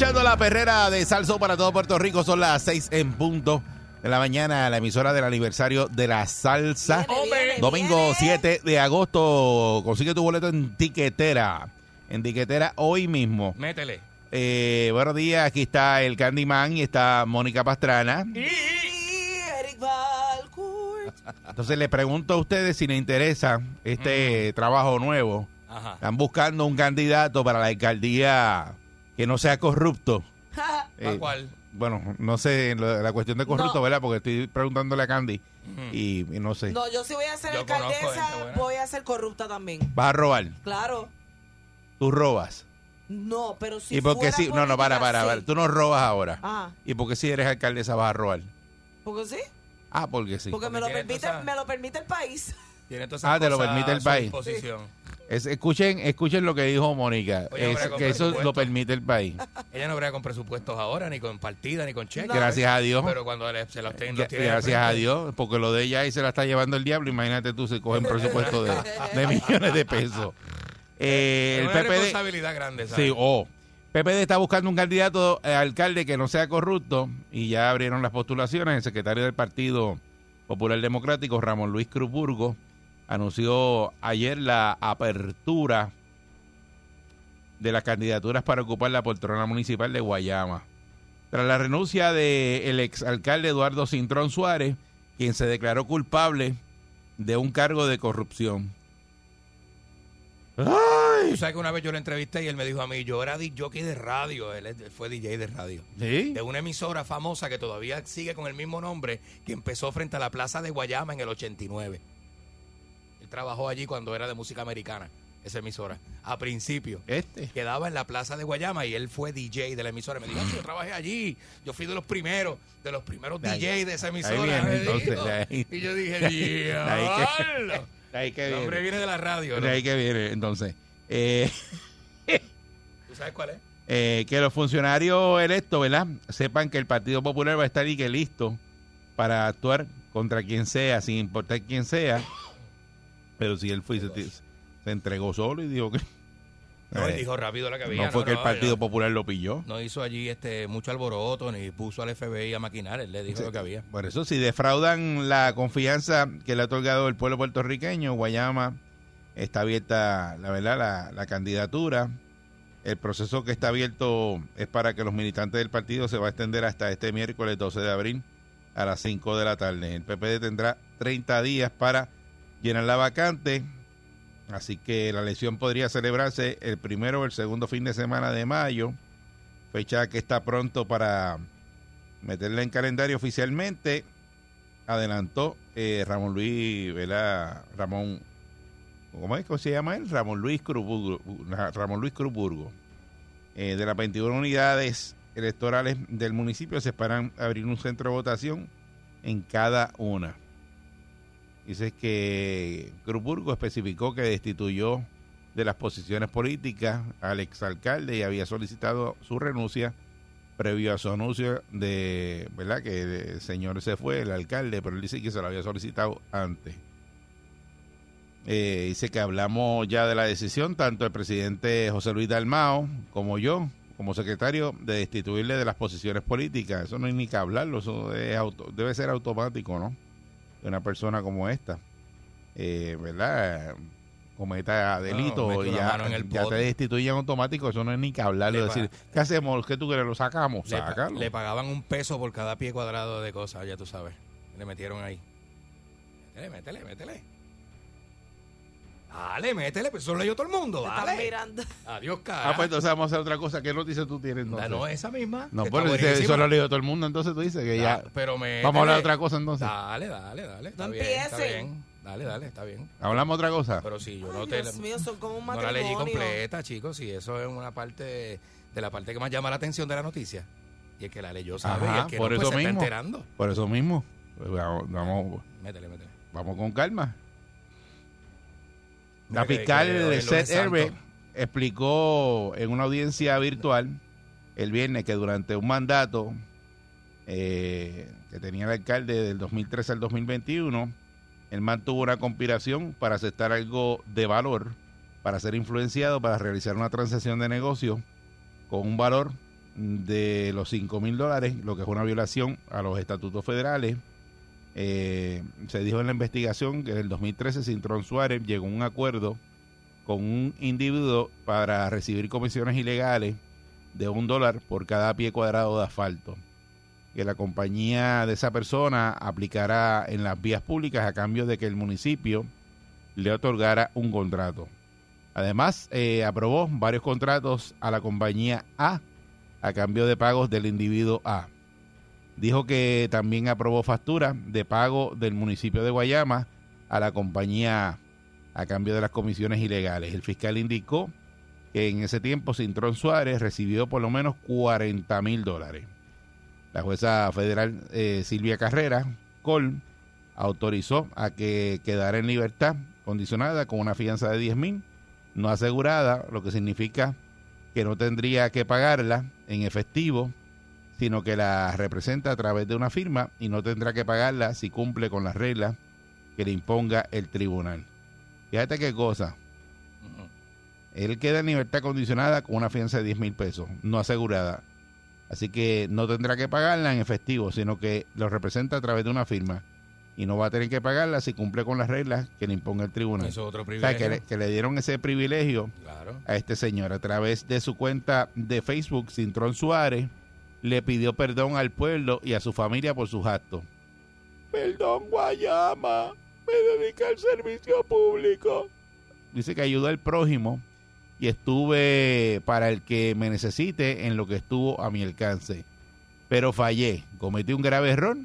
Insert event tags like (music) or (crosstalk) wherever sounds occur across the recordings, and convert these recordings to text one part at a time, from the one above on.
Escuchando la perrera de Salso para todo Puerto Rico. Son las 6 en punto de la mañana, la emisora del aniversario de la salsa. Domingo 7 de agosto. Consigue tu boleto en tiquetera. En tiquetera hoy mismo. Métele. Eh, buenos días, aquí está el Candyman y está Mónica Pastrana. Eric Valcourt. Entonces le pregunto a ustedes si les interesa este trabajo nuevo. Ajá. Están buscando un candidato para la alcaldía que no sea corrupto. (laughs) ¿Para Eh, cuál? Bueno, no sé lo- la cuestión de corrupto, No. ¿verdad? Porque estoy preguntándole a Candy y, y no sé. No, yo si voy a ser Yo alcaldesa, voy a ser corrupta también. Vas a robar. Claro. Tú robas. No, pero si ¿Y por qué fuera sí? No, no, para, para, sí. para. Tú no robas ahora. Ajá. ¿Y por qué si eres alcaldesa vas a robar? ¿Porque sí? Ah, porque sí. Porque me lo, permite, esa- me lo permite el país. Tiene todas esas Ah, te lo permite el país. disposición. Es- escuchen, escuchen lo que dijo Mónica. Oye, es que eso lo permite el país. (laughs) Ella no brega con presupuestos ahora, ni con partida, ni con cheques. Gracias a Dios. Pero cuando le- se los tienen, los tiene Gracias a. Dios, porque lo de ella ahí se la está llevando el diablo. Imagínate tú, se cogen presupuesto de, de (laughs) millones de pesos. Eh, Es el una PPD, responsabilidad grande, ¿sabes? Sí, o PPD está buscando un candidato a alcalde que no sea corrupto y ya abrieron las postulaciones. El secretario del Partido Popular Democrático, Ramón Luis Cruzburgo, anunció ayer la apertura de las candidaturas para ocupar la poltrona municipal de Guayama. Tras la renuncia del exalcalde Eduardo Cintrón Suárez, quien se declaró culpable de un cargo de corrupción. ¡Ay! Sabes que una vez yo lo entrevisté y él me dijo a mí, yo era DJ jockey de radio, él fue DJ de radio. ¿Sí? De una emisora famosa que todavía sigue con el mismo nombre, que empezó frente a la Plaza de Guayama en el 89. Trabajó allí cuando era de música americana, esa emisora. A principio. Este. quedaba en la plaza de Guayama y él fue DJ de la emisora. Me dijo, "Ay, yo trabajé allí, yo fui de los primeros, de los primeros De ahí- DJ de esa emisora. viene, entonces, de ahí. Y yo dije, diablo. El hombre viene. viene de la radio, ¿no? De ahí que viene, entonces. Eh, (laughs) ¿Tú sabes cuál es? eh, que los funcionarios electos, ¿verdad? Sepan que el Partido Popular va a estar y que listo para actuar contra quien sea, sin importar quién sea. Pero si él fue y se, se entregó solo y dijo que... (laughs) No, él Eh, dijo rápido la que había. no fue que el no, Partido no. Popular lo pilló. No hizo allí este mucho alboroto ni puso al FBI a maquinar, él le dijo lo que había. Por eso, si defraudan la confianza que le ha otorgado el pueblo puertorriqueño, Guayama está abierta, la verdad, la, la candidatura. El proceso que está abierto es para que los militantes del partido se va a extender hasta este miércoles 12 de abril a las 5 de la tarde. El PPD tendrá 30 días para llenar la vacante. Así que la elección podría celebrarse el primero o el segundo fin de semana de mayo, fecha que está pronto para meterla en calendario oficialmente. Adelantó eh, Ramón Luis, ¿verdad? Ramón, ¿cómo es? ¿Cómo se llama él? Ramón Luis Cruzburgo. Ramón Luis Cruzburgo. Eh, de las 21 unidades electorales del municipio se esperan abrir un centro de votación en cada una. Dice que Cruzburgo especificó que destituyó de las posiciones políticas al exalcalde y había solicitado su renuncia previo a su anuncio de, ¿verdad? Que el señor se fue, el alcalde, pero él dice que se lo había solicitado antes. Eh, dice que hablamos ya de la decisión, tanto el presidente José Luis Dalmao como yo, como secretario, de destituirle de las posiciones políticas. Eso no hay ni que hablarlo, eso es auto- debe ser automático, ¿no? De una persona como esta, eh, ¿verdad? Cometa delito y ya, te destituyen automático, eso no es ni que hablarlo. Le decir, ¿qué hacemos? ¿Qué tú quieres? ¿Lo sacamos? Le, pa- le pagaban un peso por cada pie cuadrado de cosas, ya tú sabes. Le metieron ahí. Métele, métele, métele. Dale, métele, pues eso lo leyó todo el mundo. Están Dale. mirando. Adiós, Ah, cara. pues entonces vamos a hacer otra cosa. ¿Qué noticia tú tienes? no, entonces? no, esa misma. No, que pero está buenísima. eso lo leído todo el mundo, entonces tú dices que ya... Ah, pero métele. Vamos a hablar de otra cosa entonces. Dale, dale, dale. Está No bien, está empiecen. bien. Dale, dale, está bien. Hablamos otra cosa. Pero si yo Ay, no te Dios mío, son como un no la leí completa, chicos, y eso es una parte de, de la parte que más llama la atención de la noticia. Y el que la leyó sabe, Ajá, y el que por no, pues, eso se mismo. está enterando. Por eso mismo. Pues vamos, vamos, Métele, métele. vamos con calma. La fiscal Seth. Herbe explicó en una audiencia virtual el viernes que durante un mandato eh, que tenía el alcalde del 2013 al 2021, él mantuvo una conspiración para aceptar algo de valor, para ser influenciado, para realizar una transacción de negocio con un valor de los 5 mil dólares, lo que es una violación a los estatutos federales. Eh, se dijo en la investigación que en el 2013 Cintrón Suárez llegó a un acuerdo con un individuo para recibir comisiones ilegales de un dólar por cada pie cuadrado de asfalto. Que la compañía de esa persona aplicará en las vías públicas a cambio de que el municipio le otorgara un contrato. Además, eh, aprobó varios contratos a la compañía A a cambio de pagos del individuo A. Dijo que también aprobó factura de pago del municipio de Guayama a la compañía A a cambio de las comisiones ilegales. El fiscal indicó que en ese tiempo Cintrón Suárez recibió por lo menos 40 mil dólares. La jueza federal eh, Silvia Carrera Col autorizó a que quedara en libertad condicionada con una fianza de 10 mil no asegurada, lo que significa que no tendría que pagarla en efectivo, sino que la representa a través de una firma y no tendrá que pagarla si cumple con las reglas que le imponga el tribunal. Fíjate qué cosa. Él queda en libertad condicionada con una fianza de 10 mil pesos, no asegurada. Así que no tendrá que pagarla en efectivo, sino que lo representa a través de una firma. Y no va a tener que pagarla si cumple con las reglas que le imponga el tribunal. Eso es otro O sea, privilegio. que le, que le dieron ese privilegio Claro. a este señor a través de su cuenta de Facebook, Cintrón Suárez, le pidió perdón al pueblo y a su familia por sus actos. Perdón, Guayama, me dediqué al servicio público. Dice que ayudó al prójimo y estuve para el que me necesite en lo que estuvo a mi alcance. Pero fallé, cometí un grave error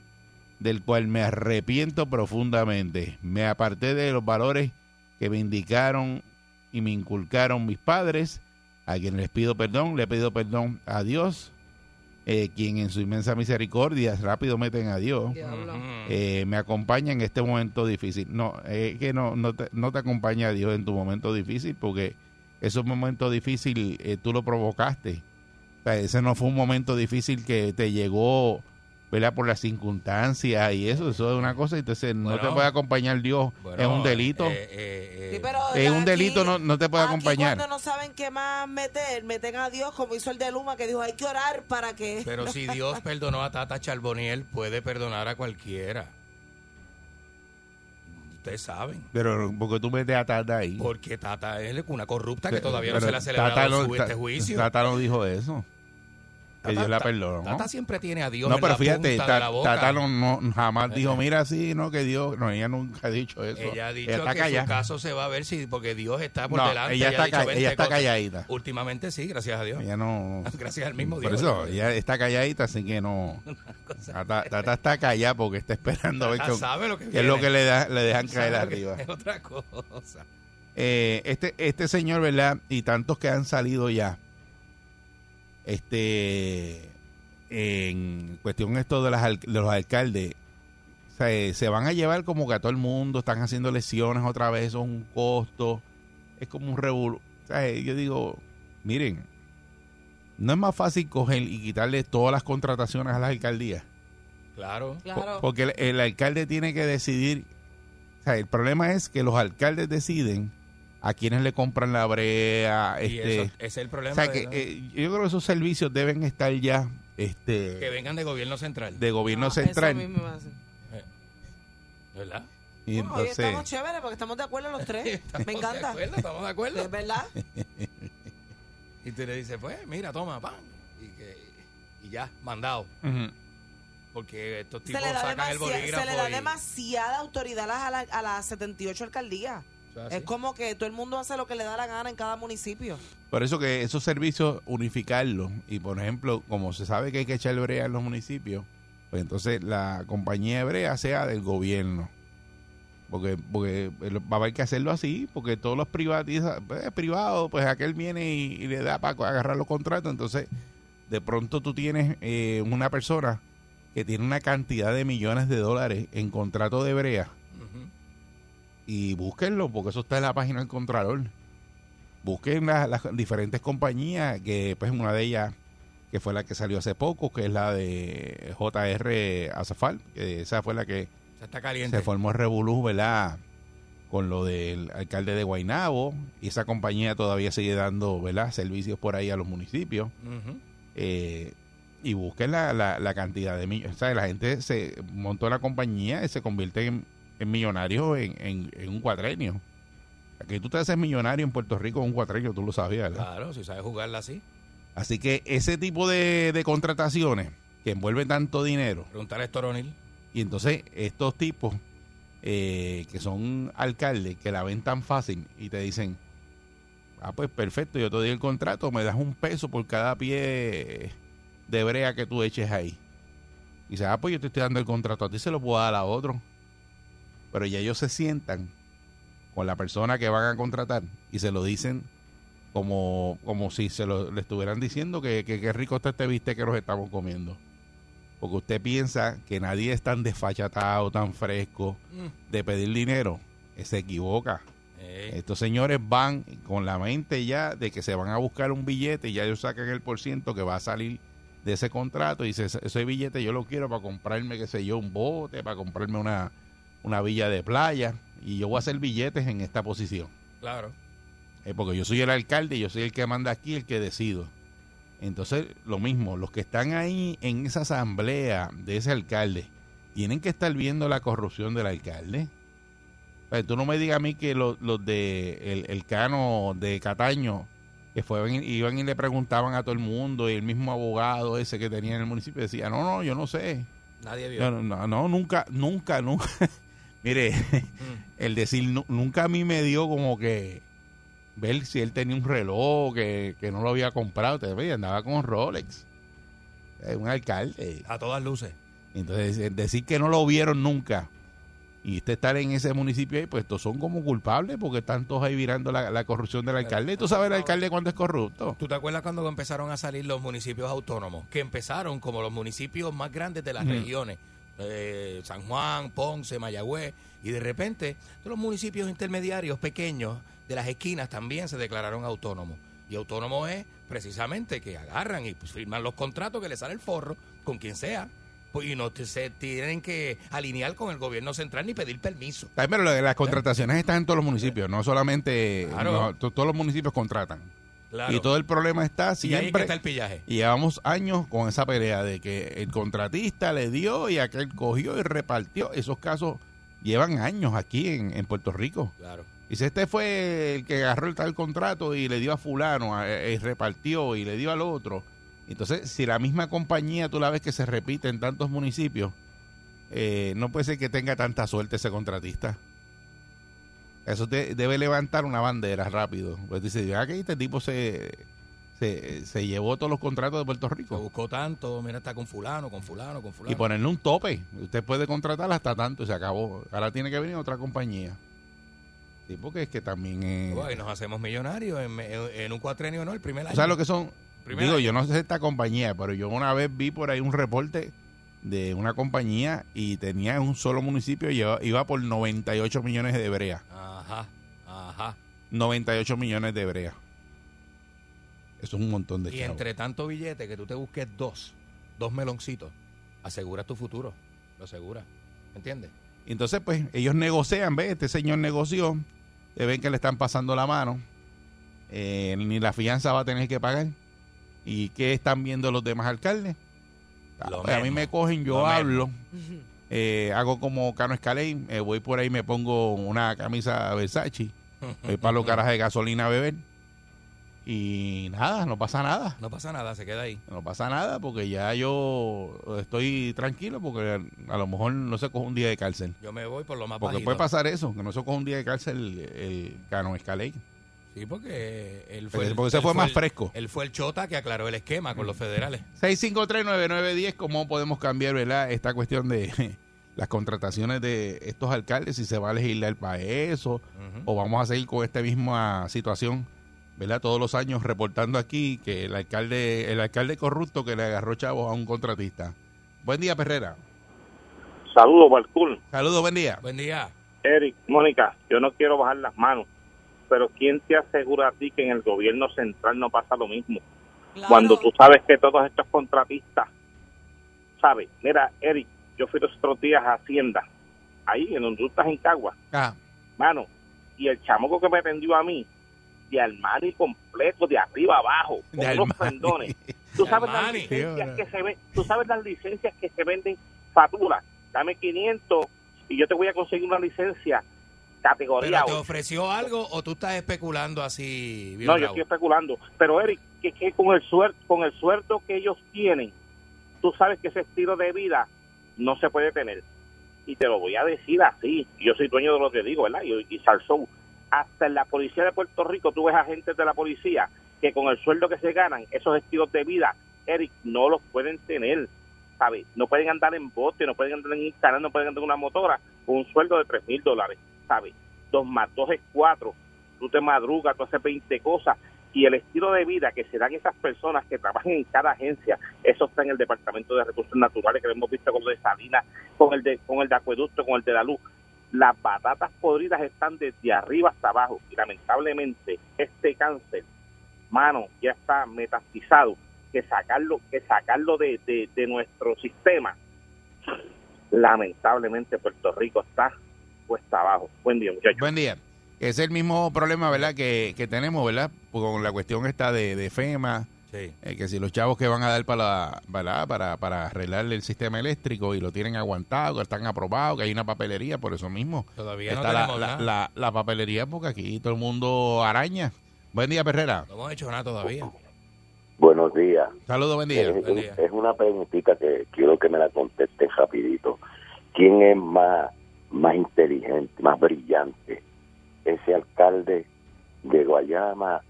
del cual me arrepiento profundamente. Me aparté de los valores que me indicaron y me inculcaron mis padres, a quienes les pido perdón, le pido perdón a Dios, eh, quien en su inmensa misericordia rápido meten a Dios, eh, me acompaña en este momento difícil. No, es que no, no, te, no te acompaña Dios en tu momento difícil, porque esos momentos difíciles eh, tú lo provocaste. O sea, ese no fue un momento difícil que te llegó, ¿verdad? Por las circunstancias y eso, eso es una cosa, entonces no Bueno. te puede acompañar Dios, Bueno, es un delito. eh, eh, eh, Sí, pero es un aquí- delito, no, no te puede aquí acompañar. cuando no saben qué más meter, meten a Dios, como hizo el de Luma, que dijo, hay que orar para que... (laughs) Pero si Dios (laughs) perdonó a Tata Charboniel, puede perdonar a cualquiera. Ustedes saben. Pero porque tú metes a Tata ahí. Porque Tata es una corrupta que Pero- todavía no pero se le ha celebrado no- su, este juicio. Tata no dijo eso. Que Dios la perdonó. Tata siempre tiene a Dios no, en pero la fíjate, punta Ta- de la boca. Tata no, no- jamás dijo, mira, sí, no, que Dios, no, ella nunca ha dicho eso. Ella ha dicho que callada. su caso se va a ver si porque Dios está por No, delante. ella está dicho 20 ella está calladita. Últimamente sí, gracias a Dios. Ella no... (laughs) Gracias al mismo Por Dios. eso, ella está calladita, así que no... (laughs) Tata, Tata está callada porque está esperando a ver qué, sabe lo que qué es lo que le, da- le dejan Sabe caer arriba. (laughs) Es otra cosa. Eh, este, este señor, ¿verdad? Y tantos que han salido ya, este, en cuestión esto de, las, de los alcaldes, o sea, se van a llevar como que a todo el mundo, están haciendo lesiones otra vez, eso es un costo, es como un revuelo. O sea, yo digo, miren, no es más fácil coger y quitarle todas las contrataciones a las alcaldías. Claro. Claro. Porque el, el alcalde tiene que decidir. O sea, el problema es que los alcaldes deciden a quienes le compran la brea. Y Este, eso, ese es el o problema. sea, de- que eh, yo creo que esos servicios deben estar ya este, que vengan de gobierno central. de gobierno Ah, central. Eso mismo a ser. ¿Verdad? Y Bueno, hoy estamos entonces, chéveres porque estamos de acuerdo los tres. (laughs) Estamos Me de encanta. acuerdo, estamos de acuerdo. Es verdad. Y tú le dices, pues, mira, toma, pan. Y, que, y ya, mandado. Porque estos tipos sacan el bolígrafo se le da y- demasiada autoridad a la, a la 78 alcaldías. Es como que todo el mundo hace lo que le da la gana en cada municipio. Por eso que esos servicios unificarlos y por ejemplo, como se sabe que hay que echar brea en los municipios, pues entonces la compañía de brea sea del gobierno. Porque, porque va a haber que hacerlo así, porque todos los privatiza, pues, privados, pues aquel viene y, y le da para agarrar los contratos, entonces de pronto tú tienes eh, una persona que tiene una cantidad de millones de dólares en contrato de brea. Y búsquenlo, porque eso está en la página del Contralor. Busquen la- las diferentes compañías, que pues una de ellas, que fue la que salió hace poco, que es la de JR Asafal, que esa fue la que Ya está caliente. se formó revolú, ¿verdad? Con lo del alcalde de Guaynabo, y esa compañía todavía sigue dando, ¿verdad? Servicios por ahí a los municipios. Eh, y busquen la, la, la cantidad de millones. O sea, la gente se montó la compañía y se convierte en, en millonario en, en- en un cuatrenio. Que tú te haces millonario en Puerto Rico en un cuatrenio, tú lo sabías, ¿verdad? Claro, si sabes jugarla así. Así que ese tipo de, de contrataciones que envuelven tanto dinero, Preguntar a Toronil. y entonces estos tipos eh, que son alcaldes, que la ven tan fácil y te dicen, ah, pues perfecto, yo te doy el contrato, me das un peso por cada pie de brea que tú eches ahí. Y dice, ah, pues yo te estoy dando el contrato, a ti se lo puedo dar a otro. Pero ya ellos se sientan con la persona que van a contratar y se lo dicen como, como si se lo, le estuvieran diciendo que, que, que rico está este viste que nos estamos comiendo. Porque usted piensa que nadie es tan desfachatado, tan fresco Mm. de pedir dinero. eh, Se equivoca. Eh, Estos señores van con la mente ya de que se van a buscar un billete y ya ellos sacan el por ciento que va a salir de ese contrato y dice, "Ese- ese billete yo lo quiero para comprarme, qué sé yo, un bote, para comprarme una, una villa de playa y yo voy a hacer billetes en esta posición. claro. Eh, porque yo soy el alcalde y yo soy el que manda aquí, el que decido. Entonces, lo mismo, los que están ahí en esa asamblea de ese alcalde, tienen que estar viendo la corrupción del alcalde. O sea, tú no me digas a mí que los, los de el, el cano de Cataño, que fueron, y- iban y le preguntaban a todo el mundo, y el mismo abogado ese que tenía en el municipio decía, no, no, yo no sé. Nadie vio. No, no, no, nunca, nunca, nunca. (laughs) Mire, (laughs) Mm. el decir nu- nunca a mí me dio como que ver si él tenía un reloj que, que no lo había comprado. Te veía, andaba con Rolex. Es un alcalde. A todas luces. Entonces, el decir que no lo vieron nunca y usted estar en ese municipio ahí, pues estos son como culpables porque están todos ahí virando la, la corrupción del alcalde. ¿Y tú sabes el alcalde cuándo es corrupto? ¿Tú te acuerdas cuando empezaron a salir los municipios autónomos? Que empezaron como los municipios más grandes de las regiones. Eh, San Juan, Ponce, Mayagüez. Y de repente, todos los municipios intermediarios pequeños de las esquinas también se declararon autónomos. Y autónomo es precisamente que agarran y pues, firman los contratos que le sale el forro con quien sea. Pues, y no te- se tienen que alinear con el gobierno central ni pedir permiso. Pero de las contrataciones están en todos los municipios, no solamente Claro. no, to- todos los municipios contratan. Claro. Y todo el problema está Y ahí es que siempre. está el pillaje. Y llevamos años con esa pelea de que el contratista le dio y aquel cogió y repartió. Esos casos llevan años aquí en, en Puerto Rico. Claro. Dice, este fue el que agarró el tal contrato y le dio a fulano, a- eh, y repartió y le dio al otro. Entonces, si la misma compañía tú la ves que se repite en tantos municipios, eh, no puede ser que tenga tanta suerte ese contratista. Eso te- debe levantar una bandera rápido. Pues dice, ah, que este tipo se, se, se llevó todos los contratos de Puerto Se Rico. buscó tanto, mira, está con fulano, con fulano, con fulano. Y ponerle un tope. Usted puede contratar hasta tanto y se acabó. Ahora tiene que venir otra compañía. Sí, porque es que también. Bueno, y nos hacemos millonarios en, en- en un cuatrenio, ¿no? El primer año. ¿Tú sabes lo que son? Digo, año. yo no sé esta compañía, pero yo una vez vi por ahí un reporte de una compañía y tenía en un solo municipio y iba, por 98 millones de brea. Ajá, ajá. 98 millones de brea. Eso es un montón de Y chavos. entre tanto billete que tú te busques dos, dos meloncitos, aseguras tu futuro. Lo aseguras. ¿Me entiendes? Entonces, pues, ellos negocian, ¿ves? Este señor negoció, eh, ven que le están pasando la mano, eh, ni la fianza va a tener que pagar. ¿Y qué están viendo los demás alcaldes? Ah, Lo pues, a mí mismo, me cogen, yo lo hablo, eh, hago como Cano Escalé, eh, voy por ahí, me pongo una camisa Versace, (laughs) voy para los garajes de gasolina a beber y nada, no pasa nada. No pasa nada, se queda ahí. No pasa nada porque ya yo estoy tranquilo porque a lo mejor no se coge un día de cárcel. Yo me voy por lo más Porque bajito. puede pasar eso, que no se coge un día de cárcel el Cano Escaley. Sí, porque él fue, Porque, el- porque se él fue más el- fresco. Él fue el chota que aclaró el esquema con los federales. 6539910, ¿cómo podemos cambiar ¿verdad? esta cuestión de (laughs) las contrataciones de estos alcaldes? Si se va a legislar para eso o vamos a seguir con esta misma situación, ¿verdad? Todos los años reportando aquí que el alcalde, el alcalde corrupto que le agarró chavos a un contratista. Buen día, Perrera. Saludos, Balcool. Saludos, buen día. Buen día. Eric, Mónica, yo no quiero bajar las manos, pero ¿quién te asegura a ti que en el gobierno central no pasa lo mismo? Claro. Cuando tú sabes que todos estos contratistas, ¿sabes? Mira, Eric, yo fui los otros días a Hacienda, ahí en donde tú estás en Cagua, Ah, mano, y el chamoco que me vendió a mí, de Armani completo, de arriba abajo, con De unos pendones. (laughs) Tú sabes las licencias que se ven, tú sabes las licencias que se venden facturas. Dame 500 y yo te voy a conseguir una licencia categoría ¿Pero te 8. ofreció algo o tú estás especulando así? bien No, yo estoy especulando. Pero Eric, que, que con el sueldo, con el sueldo que ellos tienen, tú sabes que ese estilo de vida no se puede tener. Y te lo voy a decir así. Yo soy dueño de lo que digo, ¿verdad? Y, y Salsou. Hasta en la policía de Puerto Rico, tú ves agentes de la policía que con el sueldo que se ganan, esos estilos de vida, Eric, no los pueden tener. ¿Sabes? No pueden andar en bote, no pueden andar en Instagram, no pueden andar en una motora con un sueldo de tres mil dólares. ¿Sabes? Dos más dos es cuatro. Tú te madrugas, tú haces 20 cosas y el estilo de vida que se dan esas personas que trabajan en cada agencia, eso está en el Departamento de Recursos Naturales, que lo hemos visto con lo de Salinas, con el de, con el de Acueducto, con el de la luz. Las patatas podridas están desde arriba hasta abajo y lamentablemente este cáncer, mano, ya está metastizado, que sacarlo, que sacarlo de, de, de nuestro sistema, lamentablemente Puerto Rico está cuesta abajo. Buen día, muchachos. buen día. Es el mismo problema, ¿verdad? Que, que tenemos, ¿verdad? Con la cuestión esta de, de FEMA, Sí. eh, que si los chavos que van a dar para, para, para, para arreglar el sistema eléctrico y lo tienen aguantado, que están aprobados, que hay una papelería, por eso mismo. Todavía no está la, tenemos la, nada. la- la papelería porque aquí todo el mundo araña. Buen día, Perrera. No hemos hecho nada todavía. Buenos días. Saludos, buen día. Es, buen día. es una preguntita que quiero que me la conteste rapidito. ¿Quién es más, más inteligente, más brillante? ¿Ese alcalde de Guayama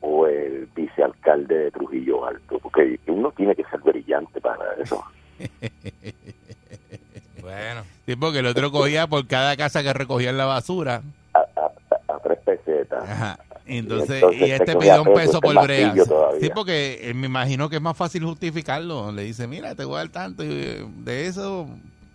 o el vicealcalde de Trujillo Alto? Porque uno tiene que ser brillante para eso. (laughs) Bueno, Sí, porque el otro cogía por cada casa que recogían la basura. A, a- a tres pesetas. Ajá. Y entonces, entonces y se este pidió un peso, por todavía. Sí, porque eh, me imagino que es más fácil justificarlo. Le dice, mira, te voy a dar tanto y eh, de eso,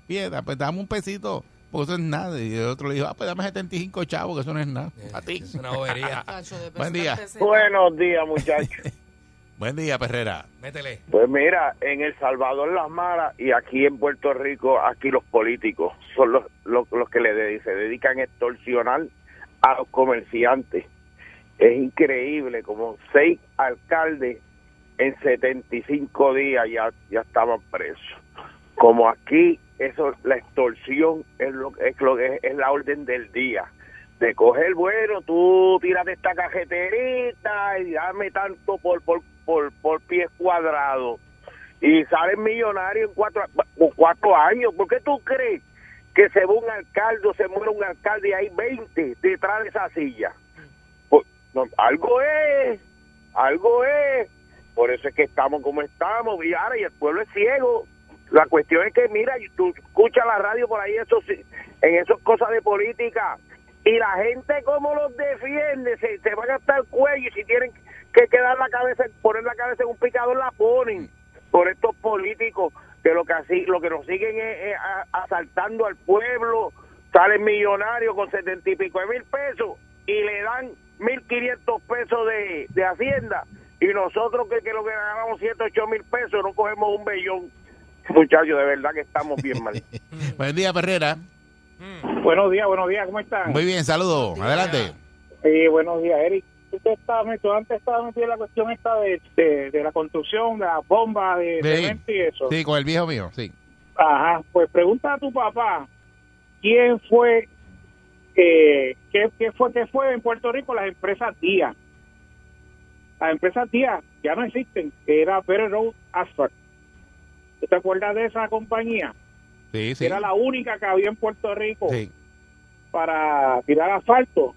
piedra, pues dame un pesito, porque eso es nada. Y el otro le dijo, ah, pues dame 75 chavos, que eso no es nada. A ti. es una bobería. (laughs) Buen día. Buenos días, muchachos. (laughs) Buen día, Perrera. Métele. Pues mira, en El Salvador las malas y aquí en Puerto Rico, aquí los políticos son los, los, los que le de- se dedican a extorsionar a los comerciantes. Es increíble, como seis alcaldes en 75 días ya, ya estaban presos. Como aquí, eso la extorsión es lo, es, lo, es, es la orden del día. De coger, bueno, tú tiras esta cajeterita y dame tanto por, por, por, por pie cuadrado. Y salen millonarios en cuatro, cuatro años. ¿Por qué tú crees que se va un alcalde o se muere un alcalde y hay 20 detrás de esa silla? Pues, no, algo es, algo es. Por eso es que estamos como estamos, y ahora y el pueblo es ciego. La cuestión es que, mira, tú escuchas la radio por ahí, eso en esas cosas de política, y la gente como los defiende, se, se van a gastar el cuello, y si tienen que quedar la cabeza, poner la cabeza en un picador, la ponen por estos políticos que lo que así, lo que nos siguen es, asaltando al pueblo, salen millonarios con setenta y pico mil pesos y le dan mil quinientos pesos de, de hacienda y nosotros que, que lo que ganamos siete, ocho mil pesos no cogemos un bellón. (laughs) Muchachos, de verdad que estamos bien mal. (laughs) Buen día, Perrera. Buenos días, buenos días, ¿cómo están? Muy bien, saludos. Adelante. Sí, buenos días, Eric. Usted estaba metido, antes estaba metido en la cuestión esta de, de, de la construcción, de la bomba de Sí. cemento y eso. Sí, con el viejo mío, sí. Ajá, pues pregunta a tu papá, ¿quién fue, eh, qué, qué fue, qué fue en Puerto Rico las empresas Díaz? las empresas tía ya no existen, que era Better Road Asphalt. ¿Tú te acuerdas de esa compañía? Sí, sí. Era la única que había en Puerto Rico Sí. para tirar asfalto.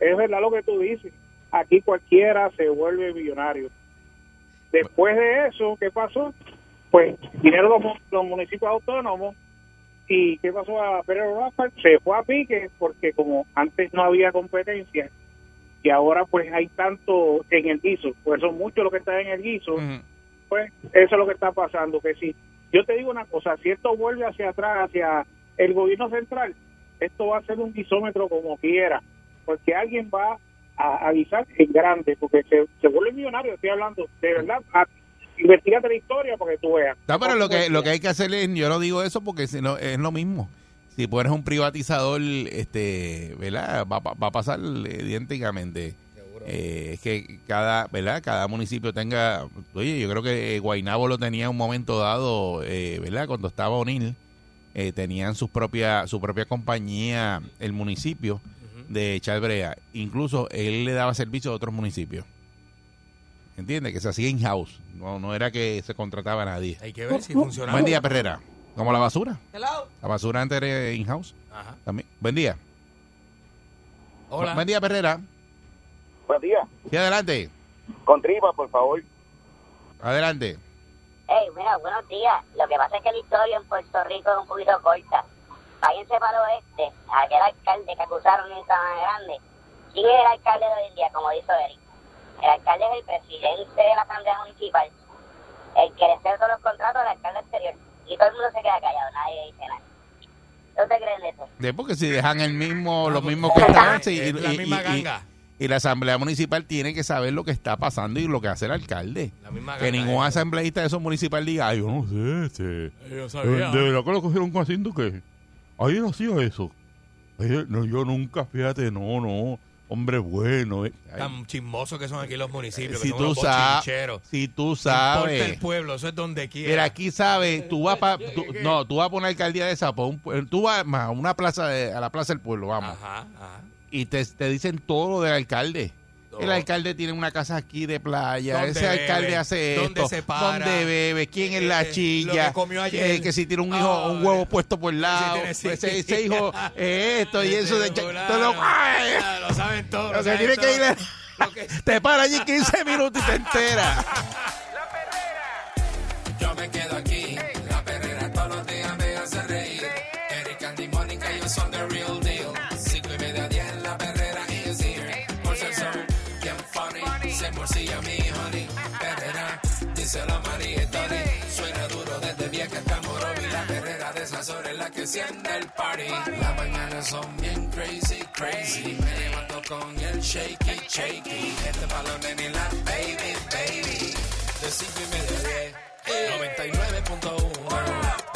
Es verdad lo que tú dices. Aquí cualquiera se vuelve millonario. Después de eso, ¿qué pasó? Pues vinieron los, mu- los municipios autónomos y ¿qué pasó a Pedro Rafael? Se fue a pique porque como antes no había competencia y ahora pues hay tanto en el guiso, pues son muchos los que están en el guiso. Pues eso es lo que está pasando, que si yo te digo una cosa, si esto vuelve hacia atrás, hacia el gobierno central, esto va a ser un guisómetro como quiera, porque alguien va a avisar en grande, porque se, se vuelve millonario, estoy hablando, de verdad, a- investigate la historia para que tú veas. No, pero lo que, lo que hay que hacer es, yo no digo eso porque si no, es lo mismo. Si pones un privatizador, este, ¿verdad? Va, va- va a pasar idénticamente. Eh, es que cada, ¿verdad? Cada municipio tenga, oye, yo creo que eh, Guaynabo lo tenía en un momento dado, eh, ¿verdad? Cuando estaba O'Neill, eh, tenían sus propia, su propia compañía, el municipio de echar brea. Incluso él le daba servicio a otros municipios. ¿Entiendes? Que se hacía in-house. No, no era que se contrataba a nadie. Hay que ver si funciona. Buen día, Perrera. Como la basura. Hello. La basura antes era in-house. Ajá. También. Buen día. Hola. Buen día, Perrera. Buenos días. Sí, adelante. Con tripa, por favor. Adelante. Hey, mira, buenos días. Lo que pasa es que la historia en Puerto Rico es un poquito corta. Váyanse para el oeste, aquel alcalde que acusaron en Sabana Grande. ¿Quién es el alcalde de hoy en día, como dijo Eric? El alcalde es el presidente de la Asamblea Municipal, el que le todos los contratos al alcalde anterior. Y todo el mundo se queda callado, nadie dice nada. ¿No te creen de eso? De porque si dejan el mismo, los mismos que es estaban, sí, y, la y- misma ganga. Y la asamblea municipal tiene que saber lo que está pasando y lo que hace el alcalde. La misma Que ningún eh. asambleísta de esos municipales diga, ay, yo no sé, este, Yo de, sabía. de verdad que lo cogieron haciendo que ahí no hacía eso. Ay, no, yo nunca, fíjate, no, no, hombre bueno. eh. Tan chismosos que son aquí los municipios, si que son tú sabes, si tú el sabes. pueblo, eso es donde quiera. Mira, aquí sabes, tú vas pa, tú- no, tú vas a poner alcaldía de un- tú vas a una plaza de- a la plaza del pueblo, vamos, Ajá, ajá. Y te, te dicen todo lo del alcalde. El Todo. alcalde tiene una casa aquí de playa, ¿Dónde ese bebe? alcalde hace ¿Dónde esto, se para? dónde bebe, quién es Eh, la eh, chilla, que comió ayer. eh, que si tiene un hijo, un Ay. huevo puesto por el lado, tiene- sí. ese, ese hijo, (laughs) eh, esto y eso, de, todo lo-. Ah, lo saben todos. Lo lo que saben tiene que ir todos. es- Lo que- (laughs) te para allí 15 minutos y te entera. (laughs) Perrera, díselo a María y Tony. Suena duro desde vieja hasta Morovi. La perrera de esas horas es la que enciende el party. Las mañanas son bien crazy, crazy. Me levanto con el shaky, shaky. Este balón en la baby, baby. De cinco y media diez. 99.1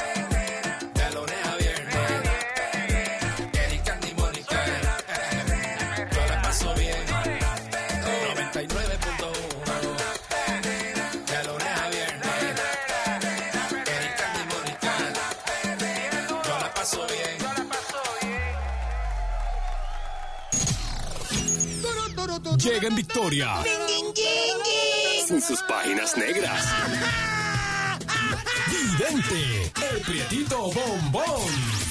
Llega en victoria. Sin sus páginas negras. Vidente, el prietito bombón.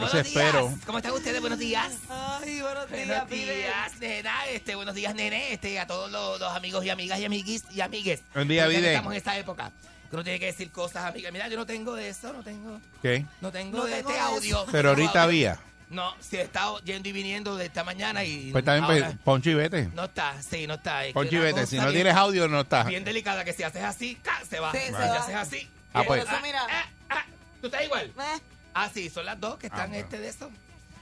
Buenos espero. días. ¿Cómo están ustedes? Buenos días. Ay, buenos días, Buenos días, nena. Este, buenos días, nene. Este, a todos los, los amigos y amigas y amiguis y amigues. Buen día, Vide. Estamos en esta época. Que uno tiene que decir cosas, amiga. Mira, yo no tengo de eso, no tengo. ¿Qué? No tengo No de tengo este audio. Pero ahorita audio. había. No, si he estado yendo y viniendo de esta mañana y. Pues también, pues, ahora Poncho y vete. No está, sí, no está. Es Poncho y vete. Si no tienes audio, no estás. Bien delicada, que si haces así, ¡ca! se va. Sí, si se va. haces así. Ah, pues. Por eso, mira. ah, ah, ¿Tú estás igual? Eh, Ah, sí, son las dos que están Ah, este de eso.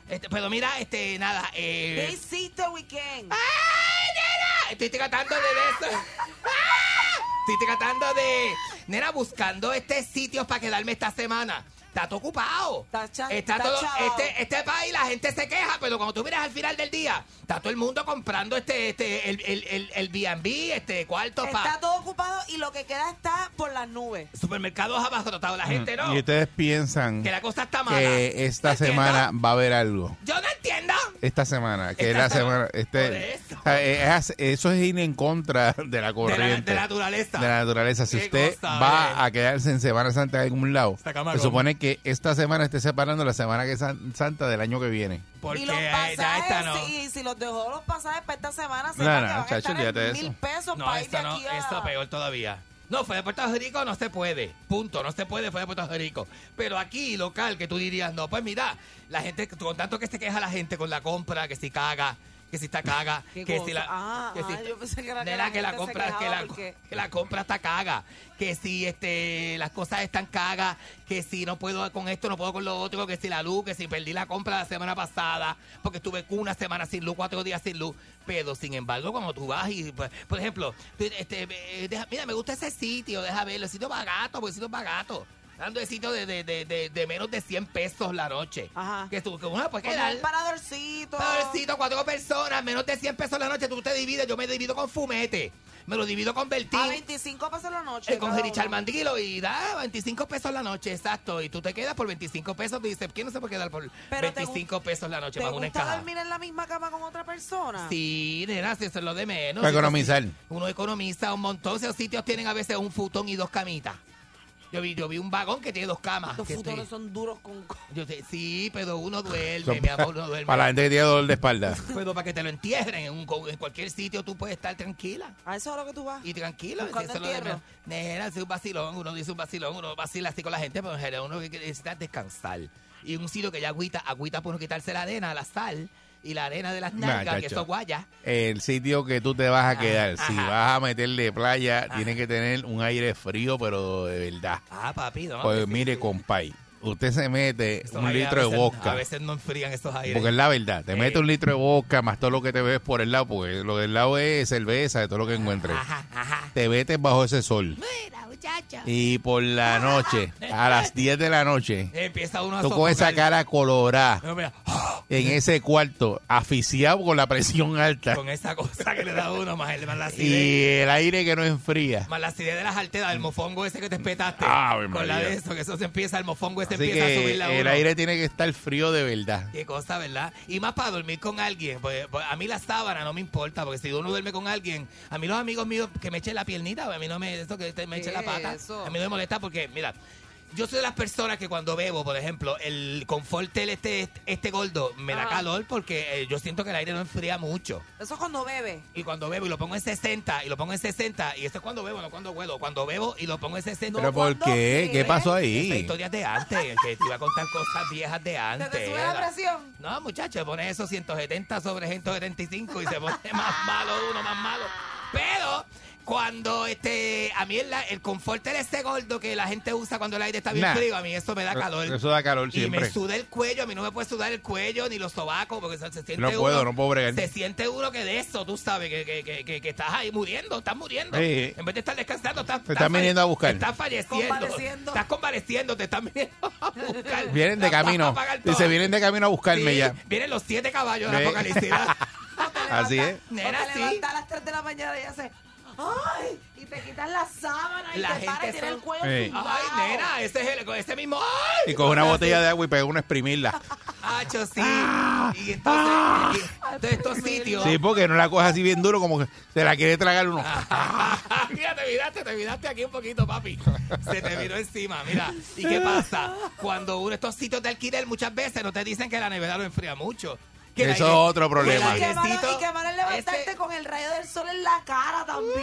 Este, pero mira, este, nada, eh. ¿Qué hiciste el weekend? ¡Ay, nena! Estoy tratando de eso. ¡Ah! Estoy tratando de. Nena, buscando este sitio para quedarme esta semana. Está todo ocupado. Está cha- Está todo. Este, este país, la gente se queja, pero cuando tú miras al final del día, está todo el mundo comprando este, este, el, el, el, el B&B, este cuarto Está para. todo ocupado y lo que queda está por las nubes. Supermercados abarrotados. La gente no. Mm. Y ustedes piensan Que la cosa está mala. que esta ¿No entiendo? semana va a haber algo. Yo no entiendo. Esta semana, que es Esta la semana. semana. Este, eso. o sea, es- eso es ir en contra de la De la, corriente. de la naturaleza. de la naturaleza. Si usted cosa, va eh. a quedarse en Semana Santa en algún lado, se supone que esta semana esté separando la Semana que San- Santa del año que viene. Porque y los eh, pasajes, ya esta no. sí, si los dejó los pasajes para esta semana, se No, van no, que van a estar en mil eso. pesos No, para ir de no, aquí a... esto peor todavía. No, fue de Puerto Rico, no se puede. Punto, no se puede, fue de Puerto Rico. Pero aquí, local, que tú dirías, no, pues mira, la gente, con tanto que se queja la gente con la compra, que si caga, que si está caga, ¿Qué que cosa? si la... Ah, que si- ah, yo pensé que era que Nena, la que compra, que la, porque- que la compra está caga, que si este las cosas están cagas, que si no puedo con esto, no puedo con lo otro, que si la luz, que si perdí la compra la semana pasada, porque estuve una semana sin luz, cuatro días sin luz, pero sin embargo cuando tú vas y, pues, por ejemplo, este, deja- mira, me gusta ese sitio, deja verlo, el sitio barato, porque el sitio es barato. Dando de sitio de, de, de, de, de menos de 100 pesos la noche. Ajá. Que tú, que uno puede Como quedar. un paradorcito. Paradorcito, cuatro personas, menos de 100 pesos la noche, tú te divides, yo me divido con fumete, me lo divido con Bertín. A 25 pesos la noche. Eh, con Richard. Mandilo y da 25 pesos la noche, exacto. Y tú te quedas por 25 pesos. Tú dices, ¿quién no se puede quedar por Pero te 25 pesos la noche ¿Te más una gusta dormir en la misma cama con otra persona? Sí, nena, si eso es lo de menos. Para economizar. Uno economiza un montón. Esos sitios tienen a veces un futón y dos camitas. Yo vi, yo vi un vagón que tiene dos camas. Los que futones estoy- son duros con... yo sé, sí, pero uno duerme, Son mi amor, uno duerme. Para la gente que tiene dolor de espalda. (laughs) Pero para que te lo entierren en, un- en cualquier sitio tú puedes estar tranquila. ¿A eso es a lo que tú vas? Y tranquilo, Buscando eso es lo de entierro. menos. Nena, es un vacilón, uno dice un vacilón, uno vacila así con la gente, pero en general uno lo que necesita descansar. Y un sitio que ya agüita, agüita por no quitarse la arena, la sal y la arena de las nalgas, que eso es guaya. El sitio que tú te vas a quedar, si vas a meterle playa, tiene que tener un aire frío, pero de verdad. Ah, papi, no. Pues mire, compay, usted se mete un litro de vodka. A veces no enfrían esos aires. Porque es la verdad, te Eh. mete un litro de vodka más todo lo que te ves por el lado, porque lo del lado es cerveza, de todo lo que encuentres. Ajá, ajá. Te metes bajo ese sol. Mira, muchacha. Y por la noche, a las 10 de la noche, Empieza uno a tú coges esa cara colorada en ese cuarto, asfixiado con la presión alta con esa cosa que le da uno, más, el, más la acidez. y el aire que no enfría. Más la acidez de las arterias, el mofongo ese que te espetaste. Con la de eso, que eso se empieza, el mofongo ese Así empieza a subir la el uno. aire tiene que estar frío de verdad. Qué cosa, ¿verdad? Y más para dormir con alguien. Pues, pues, a mí la sábana no me importa, porque si uno duerme con alguien, a mí los amigos míos que me echen la piernita, a mí no me, eso que me ¿Qué echen la pata, eso? a mí no me molesta porque, mira, yo soy de las personas que cuando bebo, por ejemplo, el confortel este, este gordo me da Ajá. calor porque eh, yo siento que el aire no enfría mucho. Eso es cuando bebe. Y cuando bebo y lo pongo en 60 y lo pongo en 60 y eso es cuando bebo, no cuando huelo. Cuando bebo y lo pongo en 60. ¿Pero por ¿cuándo qué? ¿Qué qué? pasó ahí? historias de antes, que te iba a contar cosas viejas de ¿Se antes. te sube la presión? No, muchachos, pone eso 170 sobre 175 y se pone (laughs) más malo uno, más malo. Pero cuando este a mí el, el confort de ese gordo que la gente usa cuando el aire está bien Nah. frío, a mí eso me da calor. Eso da calor y me suda el cuello, a mí no me puede sudar el cuello ni los sobacos porque se, se siente No uno, puedo, no puedo bregar. Se siente uno que de eso, tú sabes, que, que, que, que, que estás ahí muriendo, estás muriendo. Sí. En vez de estar descansando, estás, Te están viniendo a buscar. Estás falleciendo. Convaleciendo. Estás convaleciendo, te están viniendo a buscar. Vienen de Las vas a camino. pagar Dice, todas. vienen de camino a buscarme Sí, ya. Vienen los siete caballos de la apocalipsis. (laughs) Así es. Nena, te sí. levantas a las 3 de la mañana y hace... ¡ay! Y te quitan la sábana y La te paras y son- el cuello. Ay, nena, ese es el, ese mismo. ¡Ay! Y coge una botella de agua y pega una a exprimirla. Hacho, sí. Y entonces, y- entonces estos sitios. Sí, porque no la coge así bien duro como que se la quiere tragar uno. (laughs) mira, te miraste, te miraste aquí un poquito, papi. Se te miró encima, mira. ¿Y qué pasa? Cuando uno de estos sitios de alquiler muchas veces no te dicen que la nevera lo enfría mucho. Eso es otro problema. Y que y van a levantarte ese- con el rayo del sol en la cara también.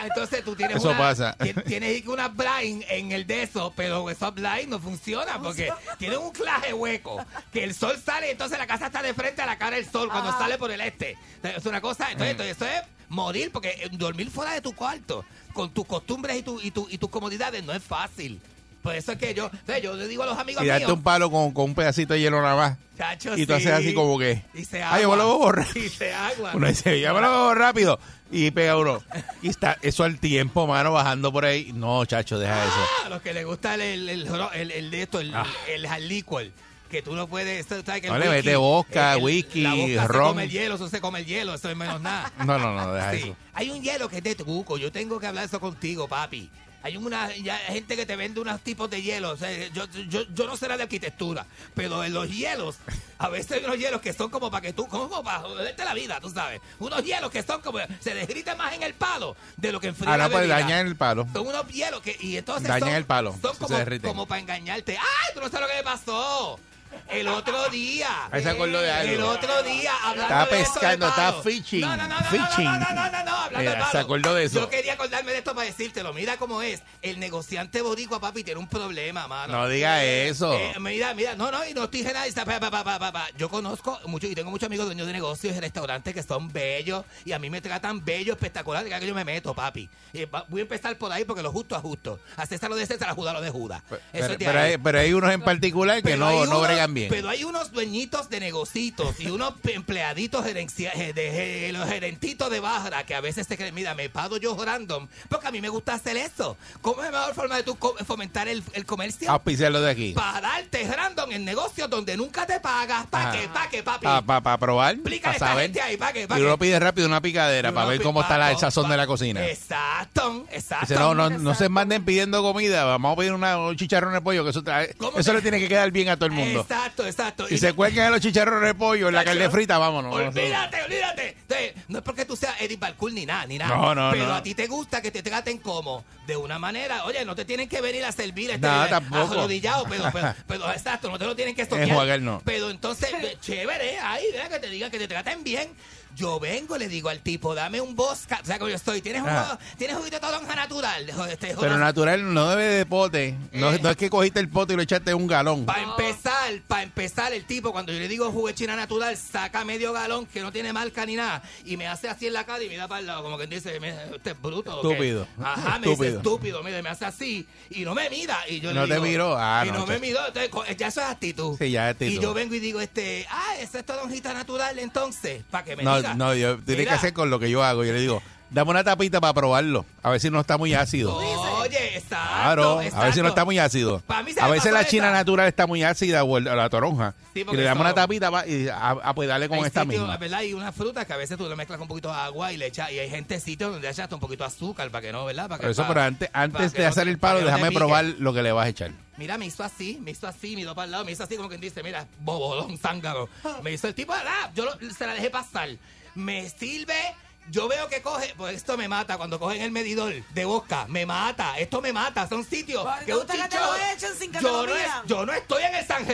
Ah, Entonces tú tienes Eso una, pasa. ti- Tienes una blind en el de eso, pero esos blind no funcionan porque tienen un claje hueco. Que el sol sale, entonces la casa está de frente a la cara del sol cuando Ajá. sale por el este. Es una cosa, entonces, entonces eso es morir porque eh, dormir fuera de tu cuarto con tus costumbres y, tu, y, tu, y tus comodidades no es fácil. Por eso es que yo, entonces yo le digo a los amigos Y darte míos, un palo con, con un pedacito de hielo nada más. "Chacho, Y tú sí". haces así como que. Y se Ay, yo me lo agua. borro. (laughs) Y se agua. Uno dice, ya me lo hago rápido. Y pega uno. Y está eso al tiempo, mano, bajando por ahí. No, chacho, deja eso. A los que les gusta el, el, el, el- de esto, el, Ah. el hard liquor, que tú no puedes. ¿sabes que No le mete vodka, whisky, la vodka ron. Se come el hielo, eso se come el hielo, eso es menos nada. No, no, no, deja Sí. eso. Hay un hielo que es de truco. Yo tengo que hablar eso contigo, papi. Hay una ya, gente que te vende unos tipos de hielo. O sea, yo, yo, yo no sé de arquitectura, pero en los hielos, a veces hay unos hielos que son como para que tú, como para joderte la vida, tú sabes. Unos hielos que son como, se desgrita más en el palo de lo que enfría Ah, no, pues dañan el palo. Son unos hielos que, y entonces Dañan son, el palo, Son como, como para engañarte. ¡Ay, tú no sabes lo que me pasó! El otro día. Ahí se acordó de algo. El otro día, hablando Está de pescando, fishing, No, no, no, no, fishing. No, no, no, no, no, hablando de Mira, se palo. acordó de eso. Yo quería acordarme de esto para decírtelo. Mira cómo es. El negociante boricua, papi, tiene un problema, mano. No diga eso. Eh, mira, mira, no, no, y no estoy generalizando. Pa, pa, pa, pa, pa, pa. Yo conozco mucho y tengo muchos amigos dueños de negocios y restaurantes que son bellos y a mí me tratan bello, espectacular. De que yo me meto, papi. Va- voy a empezar por ahí porque lo justo a justo. A César lo de César, a Judas lo de Judas. Eso Pero, es de pero ahí. hay, pero hay unos en particular que Pero hay no, no bregan Pero hay unos dueñitos de negocitos y unos (laughs) empleaditos gerencia- eh, de, eh, los gerentitos de barra que a veces se creen, mira, me pago yo random porque a mí me gusta hacer eso. ¿Cómo es la mejor forma de tú fomentar el, el comercio? Auspiciarlo de aquí. Para darte random en negocios donde nunca te pagas. ¿Para qué? ¿Para qué, papi? Para probar, Explícale para a esta saber. gente ahí, ¿para qué? Y ¿Para uno pide rápido una picadera Y para ver cómo está la- el pa- sazón pa- de la cocina. Exacto, exacto. Dice, no, no, no se manden pidiendo comida, vamos a pedir una, un chicharrón de pollo, que eso, trae- ¿Cómo eso le tiene que quedar bien a todo el mundo. Exacto, exacto. Si Y se no- cuelgan los chicharrones de pollo en la carne frita, vámonos. Olvídate, olvídate. Entonces, no es porque tú seas Eddie Balcour ni nada, ni nada. No, no, Pero no. a ti te gusta que te traten como de una manera. Oye, no te tienen que venir a servir este No, eh, tampoco. arrodillado, (laughs) pero, pero, pero exacto, no te lo tienen que estoquear. Enjuagar, no. Pero entonces, eh, chévere, ahí, vea, que te digan que te traten bien. Yo vengo, le digo al tipo, dame un bosca. O sea, como yo estoy, ¿tienes, un, Ah. ¿tienes juguito de toronja natural? (laughs) Este, Pero natural no debe de pote. No, Eh. no es que cogiste el pote y lo echaste un galón. Para empezar, para empezar, el tipo, cuando yo le digo jugo de china natural, saca medio galón que no tiene marca ni nada y me hace así en la cara y me da para el lado, como que dice, "Mira, usted es bruto. ¿o qué?". Estúpido. Ajá, me dice Estúpido. estúpido, mira, me hace así y no me mira. Y yo No le te digo, miró. Ah, y no, no, me miró. Entonces, ya eso es actitud. Sí, ya es actitud. Y yo vengo y digo, este, ah, eso es toronjita natural, entonces, para que me No, no, yo tiene que hacer con lo que yo hago. Yo le digo, dame una tapita para probarlo. A ver si no está muy ácido. Oye, exacto. Claro, a ver si no está muy ácido. Pa' A veces la china natural está muy ácida o el- la toronja. Sí, y le damos una tapita va, y a, a pues darle con hay esta sitios, misma. ¿verdad? Hay unas frutas que a veces tú le mezclas con un poquito de agua y le echas, y hay gente sitios donde le echas un poquito de azúcar para que no, ¿verdad? Para que, eso, pa- pero antes, antes de no hacer el palo, déjame probar lo que le vas a echar. Mira, me hizo así, me hizo así, miró para el lado, me hizo así como quien dice, mira, bobolón, zángaro. Me hizo el tipo, ah, yo lo- se la dejé pasar. Me sirve, yo veo que coge, pues esto me mata cuando cogen el medidor de boca, me mata, esto me mata, son sitios que un gusta que te chichón- lo echen sin que te yo lo no, es- yo no estoy en el San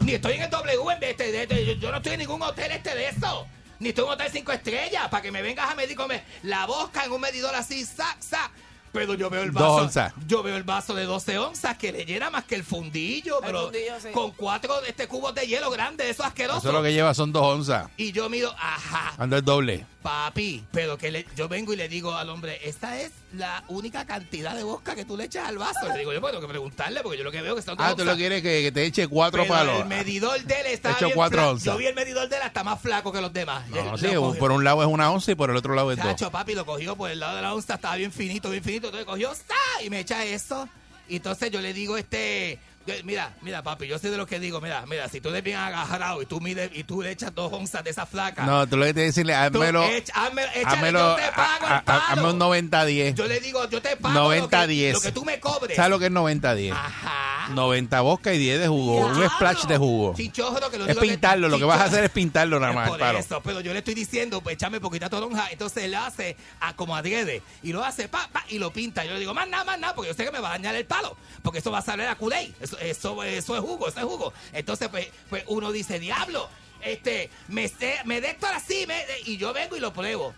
ni estoy en el W, en este, de- de- yo, yo no estoy en ningún hotel este de eso. Ni estoy en un hotel cinco estrellas para que me vengas a medir con me- la boca en un medidor así, sac, sac. Pero yo veo el Dos vaso. onzas. Yo veo el vaso de 12 onzas que le llena más que el fundillo, pero fundillo, sí. con cuatro de este cubos de hielo grandes, eso asqueroso. Eso lo que lleva son dos onzas. Y yo mido, ajá, Ando el doble. Papi, pero que le- yo vengo y le digo al hombre, esta es la única cantidad de bosca que tú le echas al vaso. Le digo, yo tengo que preguntarle porque yo lo que veo que son dos Ah, tú lo quieres que, que te eche cuatro Pero palos. el medidor de él está Hecho bien cuatro onzas. Yo vi el medidor de él hasta más flaco que los demás. No, sí, por un lado es una onza y por el otro lado es dos. Chacho, papi, lo cogió por el lado de la onza, estaba bien finito, bien finito. Entonces cogió, ¡sa! Y me echa eso. Y entonces yo le digo, este, Mira, mira, papi, yo sé de lo que digo. Mira, mira, si tú eres bien agarrado y tú mides y tú le echas dos onzas de esa flaca. No, tú lo que que decirle, házmelo, házmelo, te hazme un 90-10. Yo le digo, yo te pago 90-10. lo, que, tú me cobres. ¿Sabes lo que es 90-10? Ajá. 90 bosca y 10 de jugo. Un splash de jugo. Chinchorro, que lo Es digo que- pintarlo, lo que vas a hacer es pintarlo nada más, Es por eso, pero yo le estoy diciendo, pues échame poquita toronja, entonces él hace a como adrede y lo hace pa, pa, y lo pinta. Yo le digo, más nada, más nada, porque yo sé que me va a dañar el palo, porque eso va a salir a culé, eso, eso, eso es jugo, eso es jugo. Entonces, pues, pues uno dice, diablo, este, me, me de esto así, me, y yo vengo y lo pruebo.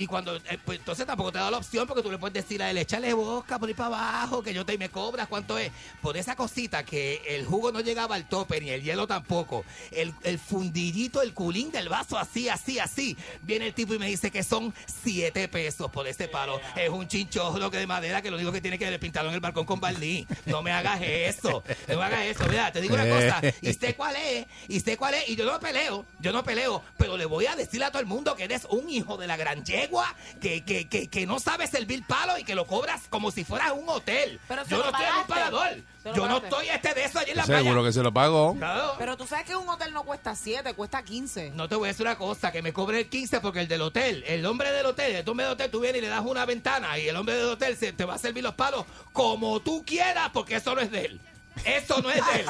Y cuando, eh, pues, entonces tampoco te da la opción porque tú le puedes decir a él, échale boca por ir para abajo, que yo te y me cobras cuánto es. Por esa cosita que el jugo no llegaba al tope, ni el hielo tampoco. El, el fundillito, el culín del vaso, así, así, así. Viene el tipo y me dice que son siete pesos por este palo. Es un chinchorro que de madera que lo único que tiene que pintarlo en el balcón con baldí. No me hagas eso. No me hagas eso. Mira, te digo una cosa. (laughs) Y sé cuál es, y sé cuál es. Y yo no peleo, yo no peleo, pero le voy a decir a todo el mundo que eres un hijo de la gran yegua, que, que, que, que no sabe servir palo y que lo cobras como si fueras un hotel. Pero yo no estoy en un parador. Yo no estoy este de eso allí en la Seguro playa. que se lo pagó. Claro. Pero tú sabes que un hotel no cuesta 7, cuesta 15. No te voy a decir una cosa, que me cobre el 15 porque el del hotel, el hombre del hotel, el hombre del hotel, tú vienes y le das una ventana y el hombre del hotel se te va a servir los palos como tú quieras porque eso no es de él. Eso no es de él.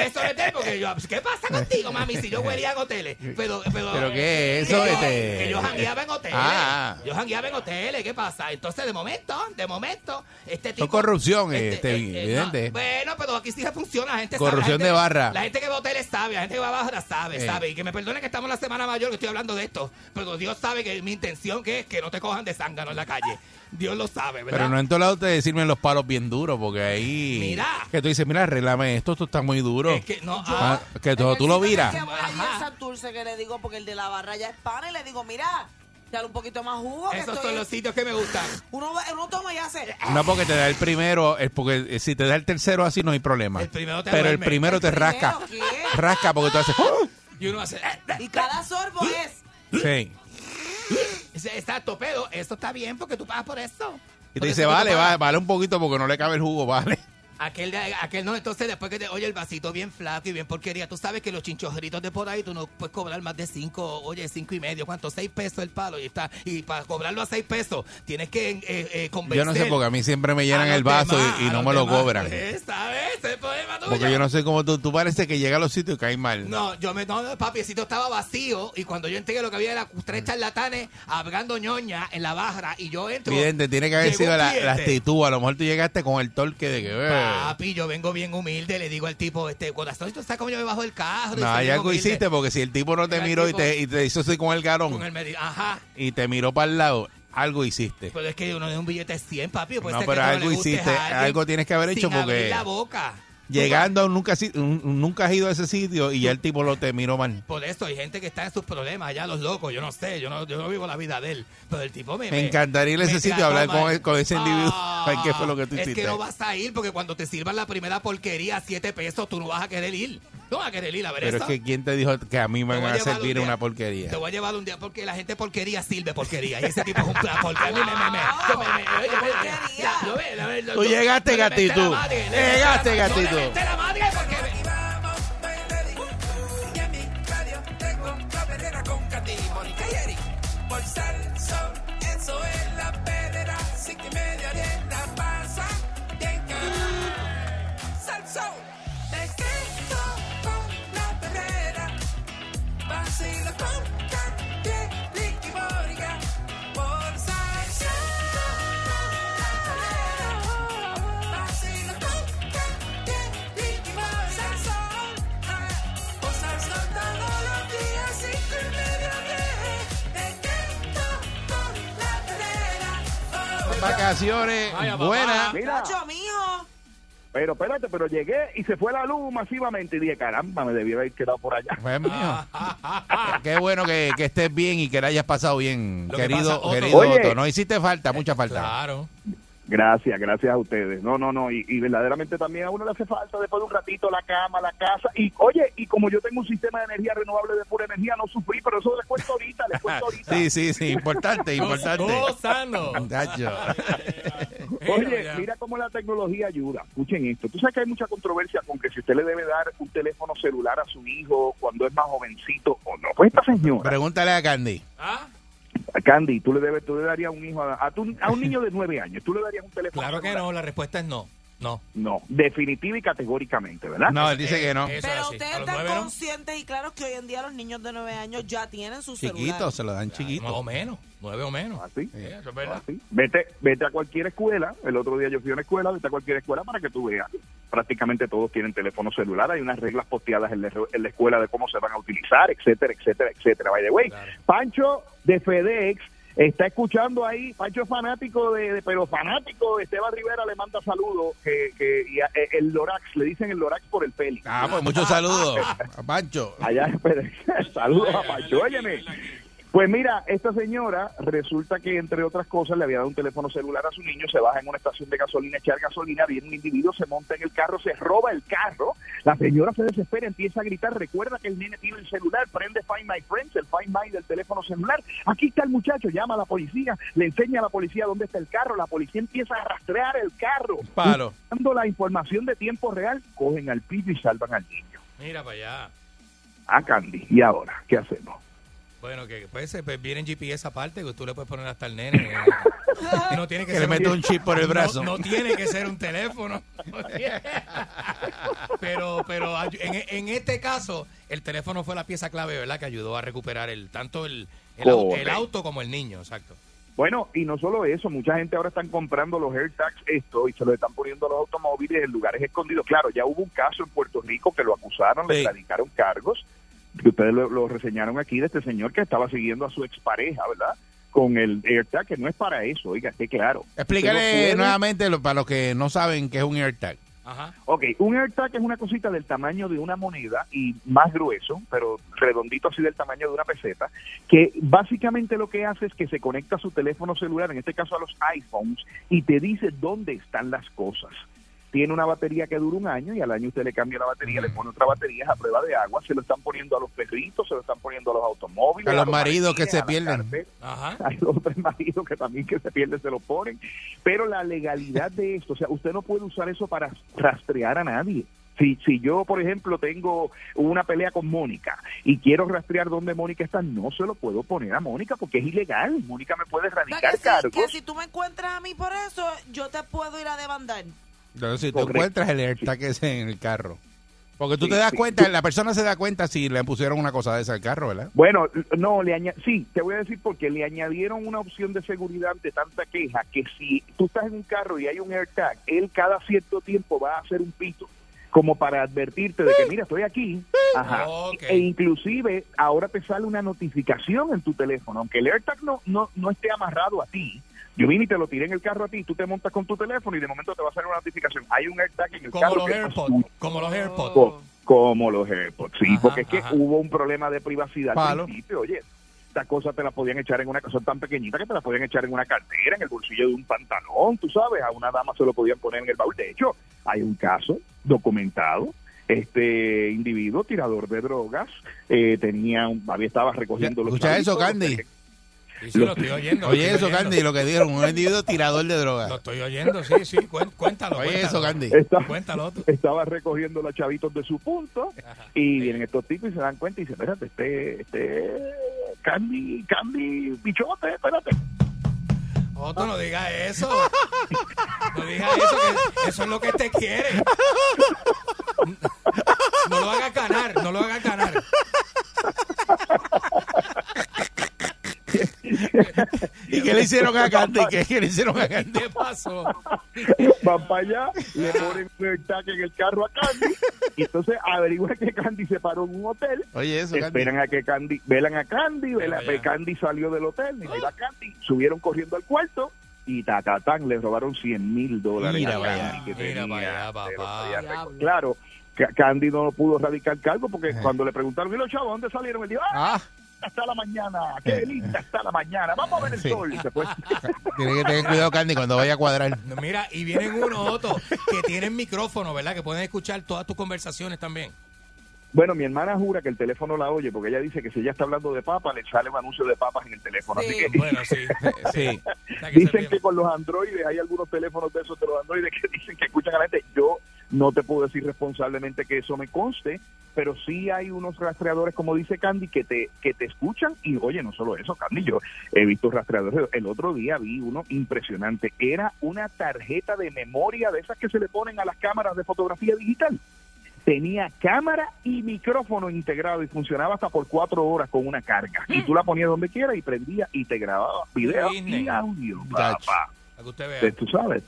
Eso no es de él porque yo, ¿qué pasa contigo, mami? Si yo huelía en hoteles. Pero, pero, ¿Pero qué es eso, Que yo, este? que yo jangueaba en hoteles. Ah. Yo jangueaba en hoteles, ¿qué pasa? Entonces, de momento, de momento, este tipo... Son corrupción, este, no, evidente. bueno, pero aquí sí funciona, la gente sabe, Corrupción la gente- de barra. La gente que va a hoteles sabe, la gente que va a barra sabe, Eh. sabe. Y que me perdone que estamos en la semana mayor que estoy hablando de esto. Pero Dios sabe que mi intención que es que no te cojan de zángano en la calle. Dios lo sabe, ¿verdad? Pero no en todos lados te decirme los palos bien duros, porque ahí. Mira. Que tú dices, mira, arreglame esto, esto está muy duro. Es que no, Ah, ah, que todo tú lo viras. Que le digo, porque el de la barra ya es pana y le digo, mira, dale un poquito más jugo. que esos estoy- son los sitios que me gustan. Uno, uno toma y hace. No, porque te da el primero, es porque si te da el tercero así no hay problema. El primero te Pero el primero te ¿El rasca. primero qué? Rasca porque tú haces. ¡oh! Y uno hace... eh, Y cada sorbo es. Sí. Exacto, pero eso está bien porque tú pagas por eso. Y te dice, vale, vale, vale un poquito porque no le cabe el jugo, vale. Aquel, de- aquel no, entonces después que te oye el vasito bien flaco y bien porquería, tú sabes que los chinchorritos de por ahí tú no puedes cobrar más de cinco, oye, cinco y medio, ¿cuánto? Seis pesos el palo y está, y para cobrarlo a seis pesos tienes que eh, eh, convencer. Yo no sé porque a mí siempre me llenan el vaso demás, y, no me lo cobran. Eh, ¿Sabes? El problema tuyo. Porque yo no sé cómo tú, tú parece que llega a los sitios y caes mal. No, yo me, no, el sitio estaba vacío y cuando yo entré lo que había era tres charlatanes hablando ñoña en la barra y yo entro. Vidente, tiene que haber sido la, la actitud. A lo mejor tú llegaste con el torque de que. Papi, yo vengo bien humilde, le digo al tipo, este corazón, ¿tú sabes cómo yo me bajo del carro? Y no, bien algo humilde. hiciste porque si el tipo no te miró y te, y te hizo así con el garón Con el medio, ajá. y te miró para el lado, algo hiciste. Pero es que uno de un billete de 100, papi. puede No, ser pero que no algo le guste hiciste, a alguien algo tienes que haber hecho sin porque- abrir la boca. Llegando a un nunca, un nunca has ido a ese sitio y ya el tipo lo te miró mal. Por eso hay gente que está en sus problemas, allá los locos, yo no sé, yo no, yo no vivo la vida de él. Pero el tipo me. Me encantaría ir a ese sitio trató hablar con, mal. el- con ese individuo. Ah, ¿Qué fue lo que tú es hiciste? que no vas a ir porque cuando te sirvan la primera porquería a 7 pesos, tú no vas a querer ir. No vas a querer ir a ver Pero es que ¿quién te dijo que a mí me van a un servir una porquería? Te voy a llevar un día porque la gente porquería sirve porquería. Y ese tipo es un plan porquería. A mí me, me, me, yo me, me- oye, oye, Vacaciones buenas. Mira, Nacho, mijo. pero espérate, pero llegué y se fue la luz masivamente y dije, caramba, me debía haber quedado por allá. Pues mío. (laughs) Qué bueno que, que estés bien y que la hayas pasado bien, Lo que querido, pasa, Otto- querido Oye. Otto. No hiciste falta, mucha falta. Claro. Gracias, gracias a ustedes. No, no, no. Y, y verdaderamente también a uno le hace falta después de un ratito la cama, la casa. Y oye, y como yo tengo un sistema de energía renovable de pura energía, no sufrí, pero eso les cuento ahorita, les cuento ahorita. (laughs) Sí, sí, sí, importante, importante. Todo sano. (laughs) Oye, mira cómo la tecnología ayuda. Escuchen esto. Tú sabes que hay mucha controversia con que si usted le debe dar un teléfono celular a su hijo cuando es más jovencito o no. Pues esta señora, Pregúntale a Candy. ¿Ah? Candy, tú le debes, tú le darías un hijo a, a, tu- a un niño de nueve años, tú le darías un teléfono. Claro que no, la respuesta es no. No. No, definitiva y categóricamente, ¿verdad? No, él dice que no. Pero ustedes están nueve, ¿no? conscientes y claros que hoy en día los niños de 9 años ya tienen su celular. Chiquito, se lo dan Más chiquito. o menos. Nueve o menos. Así. Sí, eso es verdad. Así. Vete, vete a cualquier escuela. El otro día yo fui a una escuela, vete a cualquier escuela para que tú veas. Prácticamente todos tienen teléfono celular. Hay unas reglas posteadas en la, en la escuela de cómo se van a utilizar, etcétera, etcétera, etcétera. By the way, Claro. Pancho de FedEx está escuchando ahí. Pancho es fanático de, de- pero fanático de Esteban Rivera le manda saludos. Que, que y a- eh, el Lorax, le dicen el Lorax por el peli. Ah, pues muchos saludos a (laughs) Pancho. Allá. (laughs) Saludos a Pancho. Óyeme. Pues mira, esta señora resulta que, entre otras cosas, le había dado un teléfono celular a su niño, se baja en una estación de gasolina a echar gasolina, viene un individuo, se monta en el carro, se roba el carro, la señora se desespera, empieza a gritar, recuerda que el nene tiene el celular, prende Find My Friends, el Find My del teléfono celular, aquí está el muchacho, llama a la policía, le enseña a la policía dónde está el carro, la policía empieza a rastrear el carro, Palo. dando la información de tiempo real, cogen al pillo y salvan al niño. Mira para allá. A Candy, ¿y ahora qué hacemos? Bueno, que pues, pues viene en GPS aparte, que tú le puedes poner hasta el nene. eh. Y no tiene que, Que ser le mete un chip por el brazo. No, tiene que ser un teléfono. (laughs) pero pero ay- en, en este caso, el teléfono fue la pieza clave, ¿verdad? Que ayudó a recuperar el tanto el, el, au- el Correcto. auto como el niño, exacto. Bueno, y no solo eso, mucha gente ahora están comprando los AirTags esto y se los están poniendo a los automóviles en lugares escondidos. Claro, ya hubo un caso en Puerto Rico que lo acusaron, le radicaron cargos, que ustedes lo, lo reseñaron aquí de este señor que estaba siguiendo a su expareja, ¿verdad? Con el AirTag, que no es para eso, oiga, esté claro. Explícale puede- nuevamente lo- para los que no saben qué es un AirTag. Ajá. Ok, un AirTag es una cosita del tamaño de una moneda y más grueso, pero redondito así del tamaño de una peseta, que básicamente lo que hace es que se conecta a su teléfono celular, en este caso a los iPhones, y te dice dónde están las cosas. Tiene una batería que dura un año y al año usted le cambia la batería, le pone otra batería a prueba de agua, se lo están poniendo a los perritos, se lo están poniendo a los automóviles, A los maridos que se pierden. Ajá. (laughs) hay dos o tres maridos que también que se pierden se lo ponen pero la legalidad de esto o sea usted no puede usar eso para rastrear a nadie si, si yo, por ejemplo, tengo una pelea con Mónica y quiero rastrear dónde Mónica está, no se lo puedo poner a Mónica porque es ilegal. Mónica me puede O sea, radicar que, si, cargos. que si tú me encuentras a mí por eso, yo te puedo ir a demandar. Entonces, si tú Correcto. encuentras el AirTag ese en el carro. Porque tú Sí, te das sí. cuenta, la persona se da cuenta si le pusieron una cosa de esa al carro, ¿verdad? Bueno, no, le aña- sí, te voy a decir porque le añadieron una opción de seguridad ante tanta queja que si tú estás en un carro y hay un AirTag, él cada cierto tiempo va a hacer un pito como para advertirte de que mira, estoy aquí. Ajá. E inclusive ahora te sale una notificación en tu teléfono, aunque el AirTag no, no, no esté amarrado a ti. Yo vine y te lo tiré en el carro a ti, tú te montas con tu teléfono y de momento te va a salir una notificación. Hay un AirTag en el Como carro los es AirPods. Como los AirPods. Co- como los AirPods, sí, Ajá, porque es que hubo un problema de privacidad al principio, oye, estas cosas te las podían echar en una cosa tan pequeñita que te las podían echar en una cartera, en el bolsillo de un pantalón, tú sabes, a una dama se lo podían poner en el baúl. De hecho, hay un caso documentado, este individuo, tirador de drogas, eh, tenía, un- había estaba recogiendo los Escucha eso, Candy. Sí, sí, lo estoy oyendo. lo Oye estoy eso, oyendo. Candy, lo que dijeron, un individuo tirador de Lo drogas. estoy oyendo, sí, sí. Cuéntalo. Oye cuéntalo. eso, Candy. Está- Cuéntalo tú. estaba recogiendo los chavitos de su punto y vienen estos tipos y se dan cuenta y dicen, espérate, este, este, Candy, Candy, bichote, espérate. Otto, no digas eso. No digas eso, que eso es lo que te quiere. No lo hagas ganar, no lo hagas ganar. (laughs) ¿Y qué le hicieron a Candy? ¿Qué, qué le hicieron a Candy? ¿Qué pasó? Van para allá, le ponen un AirTag en el carro a Candy y entonces averiguan que Candy se paró en un hotel. Oye eso, Candy. Esperan a que Candy, velan a Candy, velan, ya. Candy salió del hotel, y mira Candy, subieron corriendo al cuarto y tatatán, le robaron 100 mil dólares Mira a vaya, Candy que mira tenía, vaya, papá. Claro, Ca- Candy no pudo radicar cargo porque Ajá. cuando le preguntaron, ¿y los chavos dónde salieron? Él dijo, ¡ah! Ah, bonita está la mañana, qué linda está la mañana, vamos a ver el Sí. sol. Y se fue. Tiene que tener cuidado, Candy, cuando vaya a cuadrar. Mira, y vienen unos otros que tienen micrófono, ¿verdad? Que pueden escuchar todas tus conversaciones también. Bueno, mi hermana jura que el teléfono la oye porque ella dice que si ella está hablando de papas, le sale un anuncio de papas en el teléfono. Así que Bueno, sí. (laughs) Dicen que con los androides, hay algunos teléfonos de esos de los androides que dicen que escuchan a la gente. Yo no te puedo decir responsablemente que eso me conste, pero sí hay unos rastreadores, como dice Candy, que te, que te escuchan. Y oye, no solo eso, Candy, yo he visto rastreadores. El otro día vi uno impresionante. Era una tarjeta de memoria de esas que se le ponen a las cámaras de fotografía digital. Tenía cámara y micrófono integrado y funcionaba hasta por cuatro horas con una carga. Y tú la ponías donde quieras y prendía y te grababa video y audio. Papá. Que usted vea. Te- Tú sabes.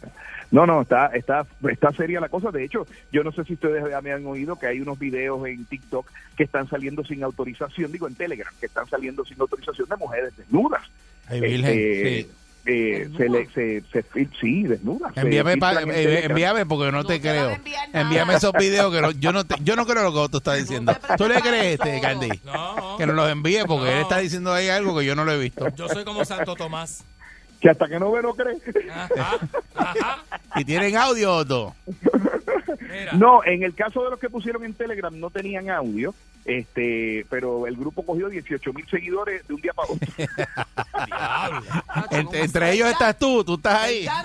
No, no, está, está, está seria la cosa. De hecho, yo no sé si ustedes ya me han oído que hay unos videos en TikTok que están saliendo sin autorización, digo en Telegram, que están saliendo sin autorización de mujeres desnudas. Ay, Virgen, Este, sí. eh, se le, se, se fil- sí, desnudas. se Envíame, pa- eh, envíame porque no, te te creo. Envíame esos videos que no- yo no te- yo no creo lo que tú estás diciendo. ¿Tú le crees este. Candy? No, Que nos los envíe porque él No. está diciendo ahí algo que yo no lo he visto. yo soy como Santo Tomás. Que hasta que no ve, no cree. Ajá, ajá. ¿Y tienen audio, Otto? Mira. No, en el caso de los que pusieron en Telegram no tenían audio, este, pero el grupo cogió 18 mil seguidores de un día para otro. Entre, entre ellos estás tú, tú estás ahí. ¿ah?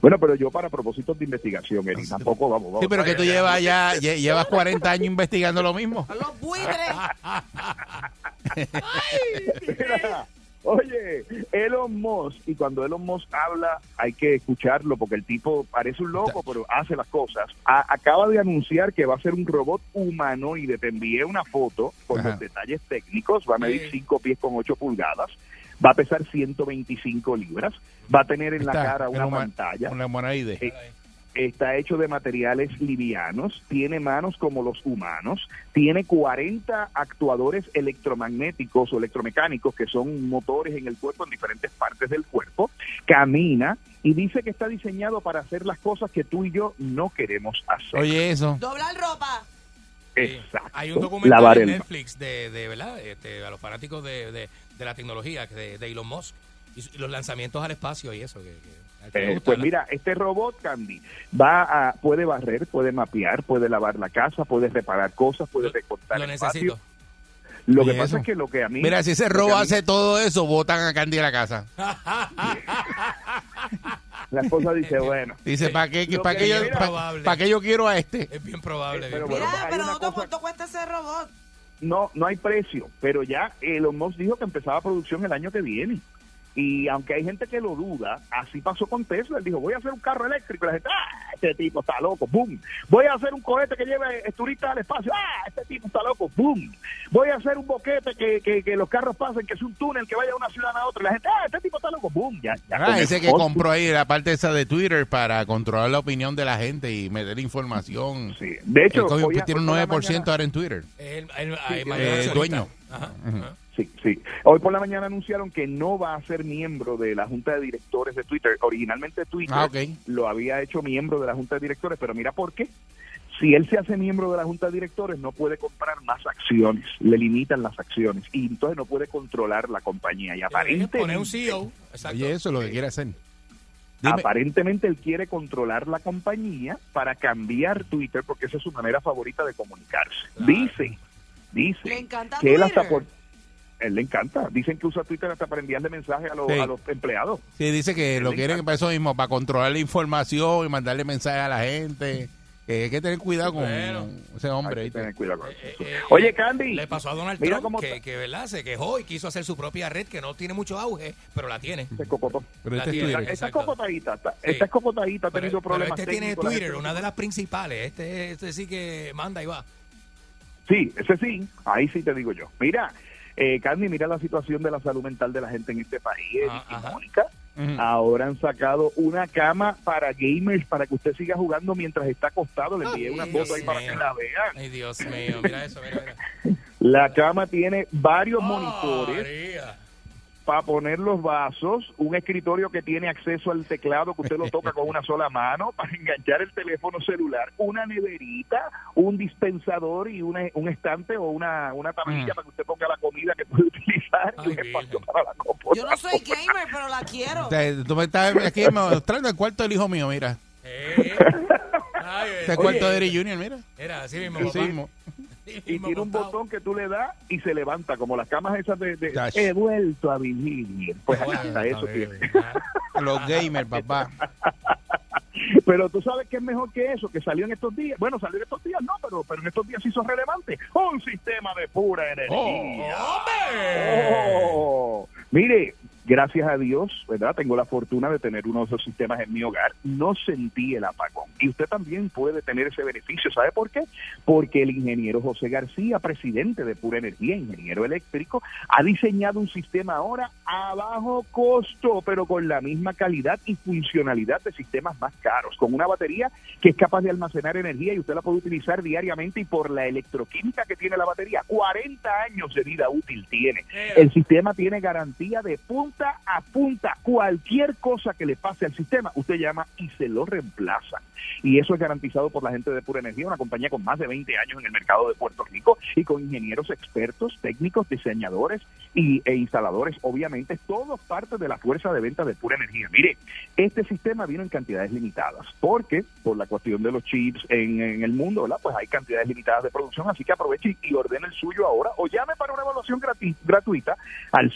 Bueno, pero yo para propósitos de investigación, Eri, tampoco vamos, vamos. Sí, pero que tú llevas ya, lle- llevas 40 años investigando lo mismo. A los buitres. (laughs) Mira, Oye, Elon Musk, y cuando Elon Musk habla hay que escucharlo porque el tipo parece un loco, pero hace las cosas. A- acaba de anunciar que va a ser un robot humanoide. Te envié una foto con Ajá. los detalles técnicos. Va a medir Sí. 5 pies con 8 pulgadas. Va a pesar 125 libras. Va a tener en la cara una pantalla. Una humanoide. Eh, está hecho de materiales livianos, tiene manos como los humanos, tiene 40 actuadores electromagnéticos o electromecánicos que son motores en el cuerpo en diferentes partes del cuerpo, camina y dice que está diseñado para hacer las cosas que tú y yo no queremos hacer. Oye, eso. Doblar ropa. Sí. Exacto. Hay un documental en Netflix de, de ¿verdad? Este, a los fanáticos de, de, de la tecnología, de, de Elon Musk, y, los lanzamientos al espacio y eso. Que, Eh, pues mira, este robot Candy va a puede barrer, puede mapear, puede lavar la casa, puede reparar cosas, puede recortar lo el necesito. patio. Lo que pasa es que lo que a mí Mira, si ese robo mí- hace todo eso, botan a Candy a la casa. (laughs) la esposa dice, (laughs) bueno, Dice. ¿para qué, para que qué yo, es pa- probable. pa' qué yo quiero a este? Es bien probable. Pero bien bueno, Mira, hay pero Otto, cosa- ¿cuánto cuesta ese robot? no, no hay precio, pero ya Elon Musk dijo que empezaba producción el año que viene. Y aunque hay gente que lo duda, así pasó con Tesla. Él dijo, voy a hacer un carro eléctrico. Y la gente, ah, este tipo está loco, boom. Voy a hacer un cohete que lleve turistas al espacio. Ah, este tipo está loco, boom. Voy a hacer un boquete que, que, que los carros pasen, que es un túnel que vaya de una ciudad a otra. Y la gente, ah, este tipo está loco, boom. Ya, ya Ah, ese el que compró ahí la parte esa de Twitter para controlar la opinión de la gente y meter información. Sí. De hecho, Él cogió- hoy a- tiene un hoy por la 9% mañana- ahora en Twitter. El, el- Sí, el sí, mayor eh, dueño. Ajá, ajá. Sí, sí. Hoy por la mañana anunciaron que no va a ser miembro de la Junta de Directores de Twitter. Originalmente Twitter Ah, lo había hecho miembro de la Junta de Directores, pero mira por qué. Si él se hace miembro de la Junta de Directores, no puede comprar más acciones, le limitan las acciones y entonces no puede controlar la compañía. Y Poner un aparentemente, CEO. Exacto. Oye, eso es lo que quiere hacer. Dime, aparentemente él quiere controlar la compañía para cambiar Twitter porque esa es su manera favorita de comunicarse. Claro. Dice, dice Le encanta que él hasta por él le encanta. Dicen que usa Twitter hasta para enviarle mensajes a los, Sí. a los empleados. sí, dice que lo quieren encanta. para eso mismo, para controlar la información y mandarle mensajes a la gente. Que hay que tener cuidado con Bueno. ese hombre. Hay que tener cuidado con Eh, eso. eh, Oye, eh, Candy. Le pasó a Donald Mira Trump cómo que, ¿verdad? se quejó y quiso hacer su propia red que no tiene mucho auge, pero la tiene. Se cocotó. Pero La este es tiene. Twitter. Está Exacto. escocotadita, está, Sí. está escocotadita, ha Pero, tenido pero problemas este tiene Twitter, gente- una de las principales. Este, este sí que manda y va. Sí, ese sí, ahí sí te digo yo. Mira, eh, Candy, mira la situación de la salud mental de la gente en este país. Ah. Mónica. Ahora han sacado una cama para gamers para que usted siga jugando mientras está acostado. Le envié una foto ahí para que la vean. Ay, Dios mío, mira eso, mira, mira. La cama tiene varios monitores. María. Para poner los vasos, un escritorio que tiene acceso al teclado que usted lo toca con una sola mano, (laughs) para enganchar el teléfono celular, una neverita, un dispensador y una- un estante o una, una tablilla Mm. para que usted ponga la comida que puede (laughs) utilizar y un espacio para la computadora. Yo no soy gamer, pero la quiero. Te- Tú me estás aquí mostrando el cuarto del hijo mío, mira. (laughs) Ay, Este es el oye, cuarto de Eric Junior, mira. Era así mismo. Así papá. mismo. Y tiene un botón que tú le das y se levanta, como las camas esas de, de he vuelto a vivir. Pues Bueno, hasta eso tiene. (laughs) Los gamers, papá. (laughs) Pero tú sabes que es mejor que eso, que salió en estos días. Bueno, salió en estos días, no, pero, pero en estos días sí hizo relevante. Un sistema de pura energía. Oh. Mire, gracias a Dios, ¿verdad? Tengo la fortuna de tener uno de esos sistemas en mi hogar. No sentí el apagón. Y usted también puede tener ese beneficio. ¿Sabe por qué? Porque el ingeniero José García, presidente de Pura Energía, ingeniero eléctrico, ha diseñado un sistema ahora a bajo costo, pero con la misma calidad y funcionalidad de sistemas más caros, con una batería que es capaz de almacenar energía y usted la puede utilizar diariamente y por la electroquímica que tiene la batería, 40 años de vida útil tiene. El sistema tiene garantía de punta a punta. Cualquier cosa que le pase al sistema, usted llama y se lo reemplaza. Y eso es garantizado por la gente de Pura Energía, una compañía con más de 20 años en el mercado de Puerto Rico y con ingenieros expertos, técnicos, diseñadores y, e instaladores, obviamente, todos parte de la fuerza de venta de Pura Energía. Mire, este sistema vino en cantidades limitadas, porque por la cuestión de los chips en, en el mundo, ¿verdad? Pues hay cantidades limitadas de producción, así que aproveche y, ordene el suyo ahora o llame para una evaluación grati- gratuita al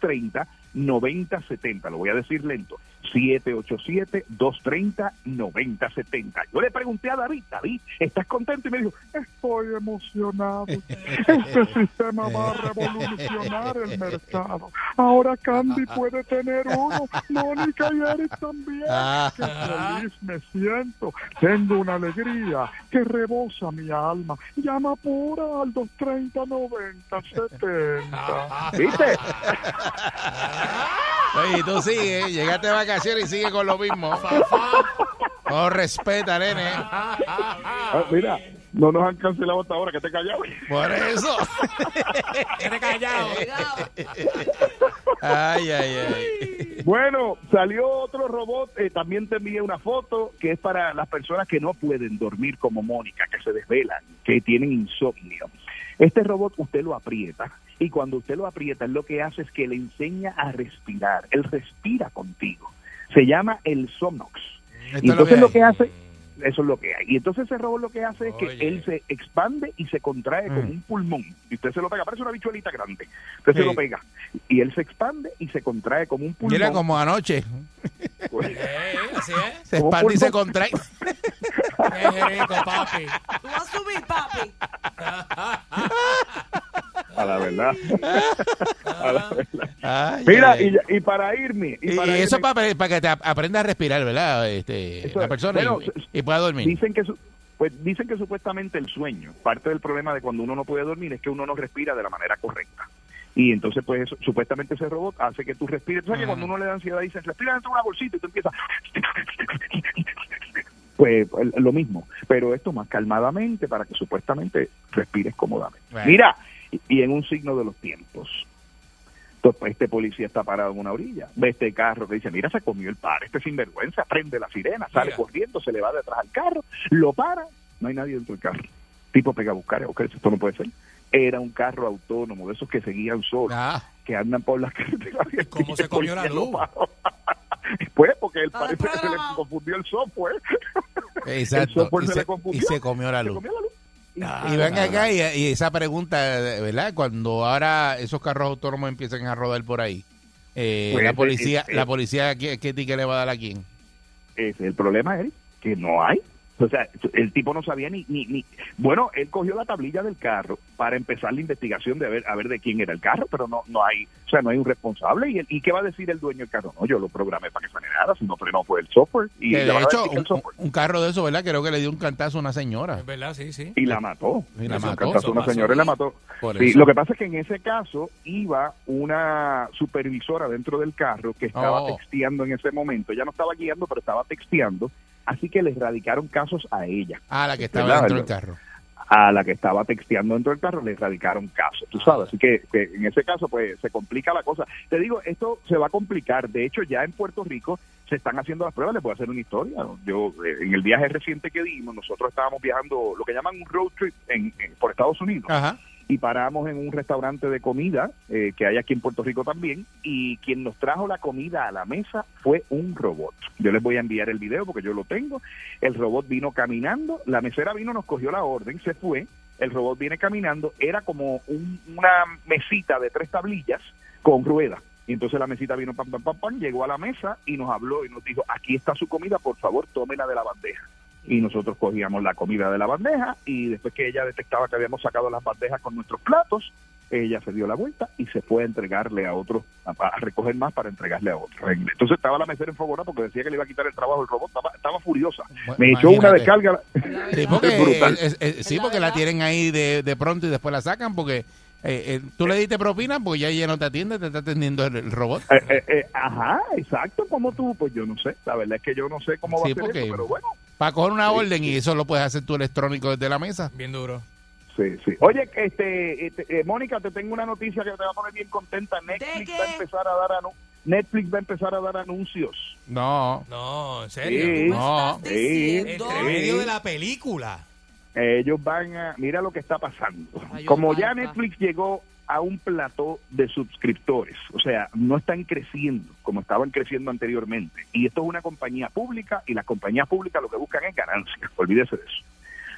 787-230-9070. Lo voy a decir lento. 787-230-9070. Yo le pregunté a David, David, ¿estás contento? Y me dijo, estoy emocionado. (laughs) Este sistema va a revolucionar el mercado. Ahora Candy puede tener uno, Mónica y Eric también. Qué feliz me siento. Tengo una alegría que rebosa mi alma. Llama pura al 230-9070. (laughs) ¿Viste? Oye, tú sigue, llegaste de vacaciones y sigue con lo mismo. No respeta, nene. Ah, mira, no nos han cancelado hasta ahora, que te callado. Por eso. Quédate callado. Ay, ay, ay. Bueno, salió otro robot, eh, también te envié una foto que es para las personas que no pueden dormir como Mónica, que se desvelan, que tienen insomnio. Este robot usted lo aprieta y cuando usted lo aprieta, lo que hace es que le enseña a respirar. Él respira contigo. Se llama el Somnox. Esto Y es lo que entonces lo que hace, eso es lo que hay. Y entonces ese robot lo que hace es que él se expande y se contrae Mm. como un pulmón. Y usted se lo pega, parece una bichuelita grande. Usted Sí. se lo pega. Y él se expande y se contrae como un pulmón. Mira como anoche. Pues, Eh, así es. Se expande y se contrae. Qué rico, papi. Tú vas a subir, papi. a la verdad. (laughs) A la verdad. Ay, Mira, ay, y, y para irme. Y, para y eso para, para que te ap- aprenda a respirar, ¿verdad? Este, Eso la persona Bueno, y, pueda dormir. Dicen que su- pues dicen que supuestamente el sueño, parte del problema de cuando uno no puede dormir es que uno no respira de la manera correcta. Y entonces, pues, eso- supuestamente ese robot hace que tú respires. Sabes que cuando uno le da ansiedad, dicen, respira dentro de una bolsita y tú empiezas... (laughs) Pues lo mismo, pero esto más calmadamente para que supuestamente respires cómodamente. Bueno. Mira, y, en un signo de los tiempos. Entonces, este policía está parado en una orilla, ve este carro que dice, mira, se comió el par, este sinvergüenza, prende la sirena, sale corriendo, se le va detrás al carro, lo para, no hay nadie dentro del carro. Tipo pega a buscar, ok, esto no puede ser. Era un carro autónomo, de esos que seguían solos, Ah, que andan por las (laughs) carreteras. ¿Y cómo se comió la luz? (laughs) Pues porque él Estaba parece que se le confundió el software. (laughs) El exacto. software Y se se, le confundió. y se comió la Se luz. comió la luz. Y- Ah, Y ven acá y, y esa pregunta, ¿verdad? Cuando ahora esos carros autónomos empiezan a rodar por ahí, eh, Pues, la policía, eh, eh, la policía ¿qué, qué ticket le va a dar a quién? Es el problema, Eric, que no hay. O sea, el tipo no sabía ni, ni, ni... Bueno, él cogió la tablilla del carro para empezar la investigación de ver, a ver de quién era el carro, pero no no hay, o sea, no hay un responsable. ¿Y, el- y qué va a decir el dueño del carro? No, yo lo programé para que frenara, si no frenó fue el software. Y, de a hecho, un, software. un carro de eso, ¿verdad? Creo que le dio un cantazo a una señora. Es verdad, sí, sí. y la mató. Y la mató. cantazo Eso una señora y la mató. Sí, lo que pasa es que en ese caso iba una supervisora dentro del carro que estaba Oh. texteando en ese momento. Ella no estaba guiando, pero estaba texteando. Así que le radicaron casos a ella. Ah, la que estaba ¿Verdad? dentro del carro. a la que estaba texteando dentro del carro le radicaron caso, tú sabes. Así que, que en ese caso, pues se complica la cosa. Te digo, esto se va a complicar. De hecho, ya en Puerto Rico se están haciendo las pruebas. Les voy a hacer una historia. Yo, eh, en el viaje reciente que dimos, nosotros estábamos viajando lo que llaman un road trip en, en- por Estados Unidos Ajá. Y paramos en un restaurante de comida eh, que hay aquí en Puerto Rico también y quien nos trajo la comida a la mesa fue un robot. Yo les voy a enviar el video porque yo lo tengo. El robot vino caminando, la mesera vino, nos cogió la orden, se fue, el robot viene caminando, era como un- una mesita de tres tablillas con ruedas. Y entonces la mesita vino, pam, pam, pam, pam, llegó a la mesa y nos habló y nos dijo, aquí está su comida, por favor, tómela de la bandeja y nosotros cogíamos la comida de la bandeja y después que ella detectaba que habíamos sacado las bandejas con nuestros platos, ella se dio la vuelta y se fue a entregarle a otro, a, a recoger más para entregarle a otro. Entonces estaba la mesera enfogona porque decía que le iba a quitar el trabajo el robot, estaba, estaba furiosa. Me echó una Imagínate. descarga. Sí, (laughs) porque, Es brutal. es- es- sí, porque la tienen ahí de, de pronto y después la sacan porque eh, eh, tú le diste propina porque ya ella no te atiende, te está atendiendo el, el robot. Eh, eh, eh, ajá, exacto, como tú, pues yo no sé, la verdad es que yo no sé cómo va Sí, a ser porque eso, pero bueno. Para coger una orden y eso lo puedes hacer tú electrónico desde la mesa. Bien duro. Sí, sí. Oye, este, este, eh, Mónica, te tengo una noticia que te va a poner bien contenta. Netflix va a empezar a dar anu- Netflix va a empezar a dar anuncios. No. No, en Sí, serio. No. sí, Entre medio de la película. Ellos van a, mira lo que está pasando. Ay, Como ya. Netflix llegó a un plató de suscriptores, o sea, no están creciendo como estaban creciendo anteriormente. Y esto es una compañía pública y las compañías públicas lo que buscan es ganancias, (laughs) olvídese de eso.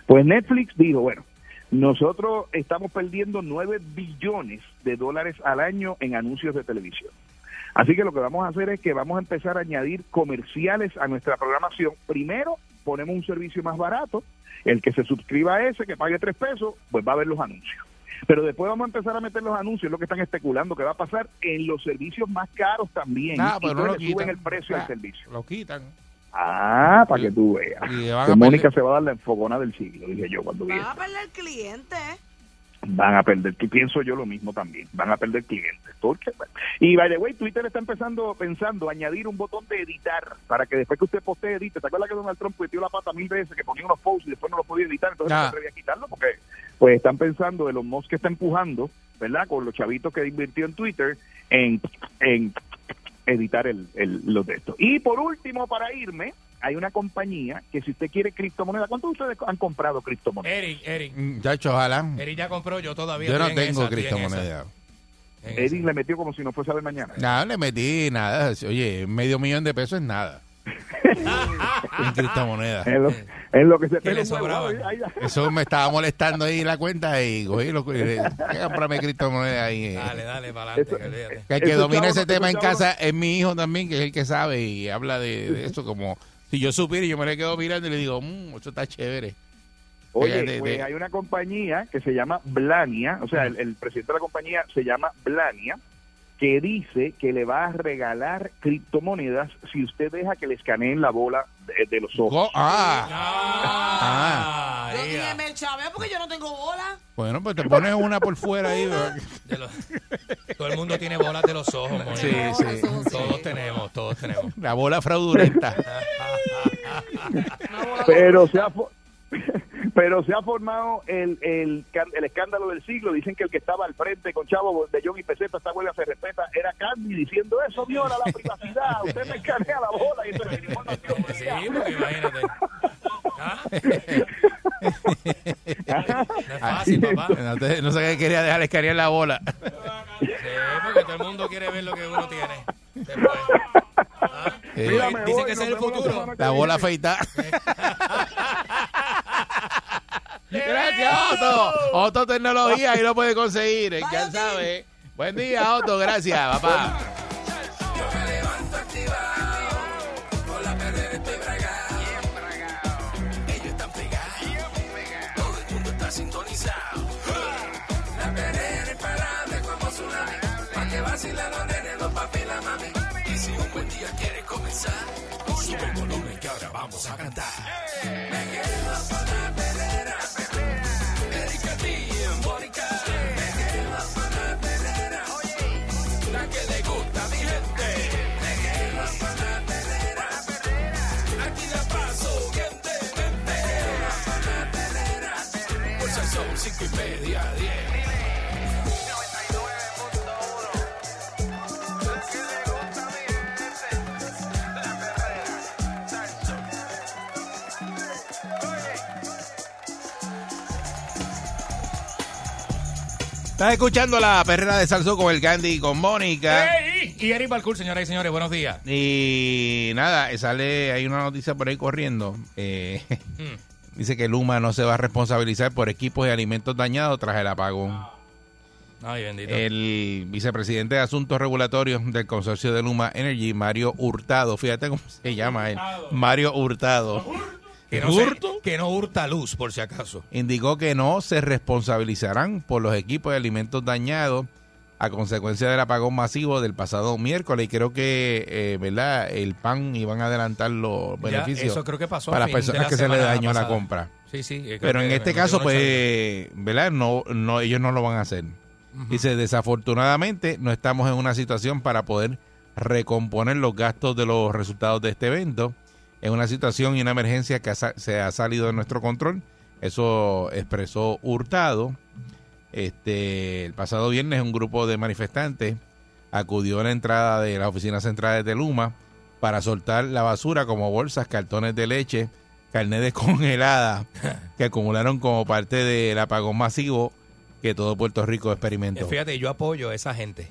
Pues Netflix dijo, bueno, nosotros estamos perdiendo 9 billones de dólares al año en anuncios de televisión. Así que lo que vamos a hacer es que vamos a empezar a añadir comerciales a nuestra programación. Primero, ponemos un servicio más barato. El que se suscriba a ese, que pague tres pesos, pues va a ver los anuncios. Pero después vamos a empezar a meter los anuncios, lo que están especulando que va a pasar en los servicios más caros también. Ah, Y pero no lo le suben el precio Ah, al servicio. Lo quitan. Ah, para que tú veas. Van Que Mónica se va a dar la enfogona del siglo, dije yo cuando vi Van a perder cliente. Van a perder, que pienso yo lo mismo también, van a perder clientes. Porque, y by the way, Twitter está empezando, pensando añadir un botón de editar para que después que usted postee, edite. ¿Te acuerdas que Donald Trump metió la pata mil veces, que ponía unos posts y después no los podía editar? Entonces no Ah. se atrevía a quitarlo porque pues están pensando de los mos que está empujando, ¿verdad? Con los chavitos que invirtió en Twitter en, en editar el, el- los de estos. Y por último, para irme, hay una compañía que si usted quiere criptomonedas, ¿cuántos de ustedes han comprado criptomonedas? Eric, Eric. Muchacho, ojalá. Eric ya compró, yo todavía. Yo no tengo esa, esa. Eric le metió como si no fuese a ver mañana. Nada, le metí nada. Oye, medio millón de pesos es nada. En criptomonedas. En lo, en lo que se le ahí, Eso me estaba molestando ahí la cuenta y cogí lo que comprarme criptomonedas ahí. Dale, dale, para adelante. que el que domina ese tema en casa es mi hijo también, que es el que sabe y habla de, de eso como si yo supiera y yo me le quedo mirando y le digo, mmm, eso está chévere. Oye, De- de- pues de- hay una compañía que se llama Blania, o sea, el, el presidente de la compañía se llama Blania, que dice que le va a regalar criptomonedas si usted deja que le escaneen la bola de, de los ojos. Go- ah, Ah, Yo diga. dije, me chavé porque yo no tengo bola. bueno, pues te pones una por fuera ahí. todo el mundo tiene bolas de los ojos. Sí, sí. Todos tenemos, todos tenemos. La bola fraudulenta. (laughs) Pero se ha (laughs) pero se ha formado el, el, el escándalo del siglo. Dicen que el que estaba al frente con Chavo de John y Peseta, esta huelga se respeta, era Candy diciendo eso viola la privacidad. (laughs) Usted me escanea la bola y eso es información mía". Sí, porque imagínate. ¿Ah? (laughs) No es fácil, papá. No, te- no sé qué quería dejar escanear la bola. Sí, porque todo el mundo quiere ver lo que uno tiene. Después. ¿Ah? Dice voy, que ese es el futuro. la bola afeitada. Gracias, Otto. Otto Tecnología, ahí lo puede conseguir. Ya sabe. Buen día, Otto. Gracias, papá. Yo me levanto activado, con la perrera estoy bragado. Ellos están pegados, todo el mundo está sintonizado. La perrera imparable como tsunami, pa' que vacilan los nenes, los papi y la mami. Y si un buen día quieres comenzar, sube el volumen Estás escuchando la perrera de Salso con el Candy y con Mónica. ¡Ey! Y Eric Balcour, señoras y señores, buenos días. Y nada, sale, hay una noticia por ahí corriendo. eh, Hmm. (laughs) dice que Luma no se va a responsabilizar por equipos y alimentos dañados tras el apagón. Ay, bendito. El vicepresidente de Asuntos Regulatorios del consorcio de Luma Energy, Mario Hurtado, fíjate cómo se llama él, Mario Hurtado, que, no se- ¿Hurto? que no hurta luz, por si acaso. indicó que no se responsabilizarán por los equipos de alimentos dañados a consecuencia del apagón masivo del pasado miércoles. Y creo que, eh, ¿verdad? El PAN iban a adelantar los Ya, beneficios eso creo que pasó para las personas la que se les dañó la compra. Sí, sí. Pero en este caso, pues, ¿verdad? No, no, ellos no lo van a hacer. Dice, desafortunadamente no estamos en una situación para poder recomponer los gastos de los resultados de este evento. Es una situación y una emergencia que se ha salido de nuestro control. Eso expresó Hurtado. Este, el pasado viernes un grupo de manifestantes acudió a la entrada de las oficinas centrales de Luma para soltar la basura como bolsas, cartones de leche, carne descongelada (laughs) que acumularon como parte del apagón masivo que todo Puerto Rico Eh, experimentó. Fíjate, yo apoyo a esa gente.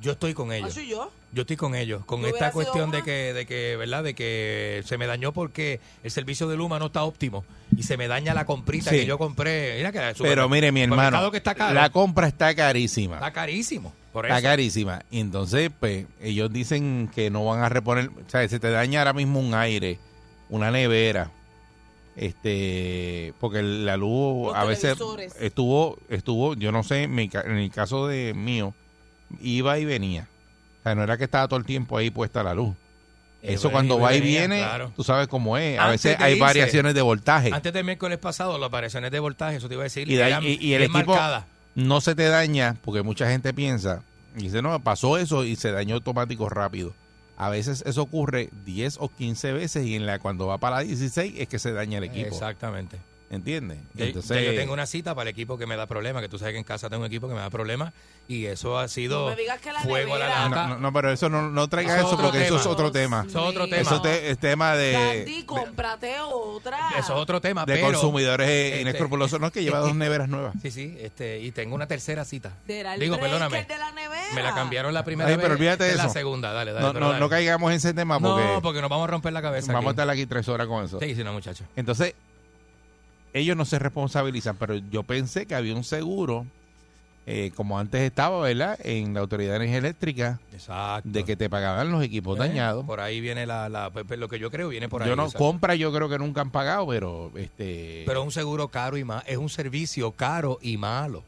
Yo estoy con ellos. ¿Así yo? Yo estoy con ellos, con esta cuestión de que, de que, ¿verdad? De que se me dañó porque el servicio de Luma no está óptimo y se me daña la comprita Sí. que yo compré. Mira que Pero mire, mi hermano, supermercado que está caro, la compra está carísima. está carísimo. Por Está eso. carísima. Y entonces, pues, ellos dicen que no van a reponer. O sea, se te daña ahora mismo un aire, una nevera. Este, porque la luz Los a veces estuvo, estuvo, yo no sé, en, mi ca- en el caso de mío, iba y venía. O sea, no era que estaba todo el tiempo ahí puesta la luz. Eh, Eso bueno, cuando va y viene, claro. tú sabes cómo es. A Antes veces hay dice- variaciones de voltaje. Antes del miércoles pasado, las variaciones de voltaje, eso te iba a decir, y, de ahí- eran y- y el equipo marcadas. no se te daña porque mucha gente piensa y dice no pasó eso y se dañó automático rápido a veces eso ocurre 10 o 15 veces y en la cuando va para la 16 es que se daña el equipo Exactamente. ¿Entiendes? Ya- entonces ya yo tengo una cita para el equipo que me da problemas, que tú sabes que en casa tengo un equipo que me da problemas y eso ha sido No me digas que la fuego a la nevera. lata. no, no, no, pero eso no, no traigas Eso otro porque eso es otro tema Eso es otro tema. eso te- es tema de, Candy, cómprate otra. Eso es otro tema, de pero... consumidores eh, este, inescrupulosos no es que lleva dos (laughs) neveras nuevas Sí, sí, este, y tengo una tercera cita. ¿Será el Digo, breaker perdóname. de la nevera? Me la cambiaron la primera Ay, vez. pero olvídate de eso. la segunda, dale, dale. no, pero no, dale. no caigamos en ese tema porque, No, porque nos vamos a romper la cabeza vamos a aquí. estar aquí tres horas con eso Sí, sí, no, muchacho. Entonces, ellos no se responsabilizan, pero yo pensé que había un seguro, eh, como antes estaba, ¿verdad? En la Autoridad de Energía Eléctrica, Exacto. de que te pagaban los equipos Eh, dañados. Por ahí viene la, la- pues, pues, lo que yo creo viene por ahí. yo no, compra yo creo que nunca han pagado, pero este... Pero es un seguro caro y más, es un servicio caro y malo.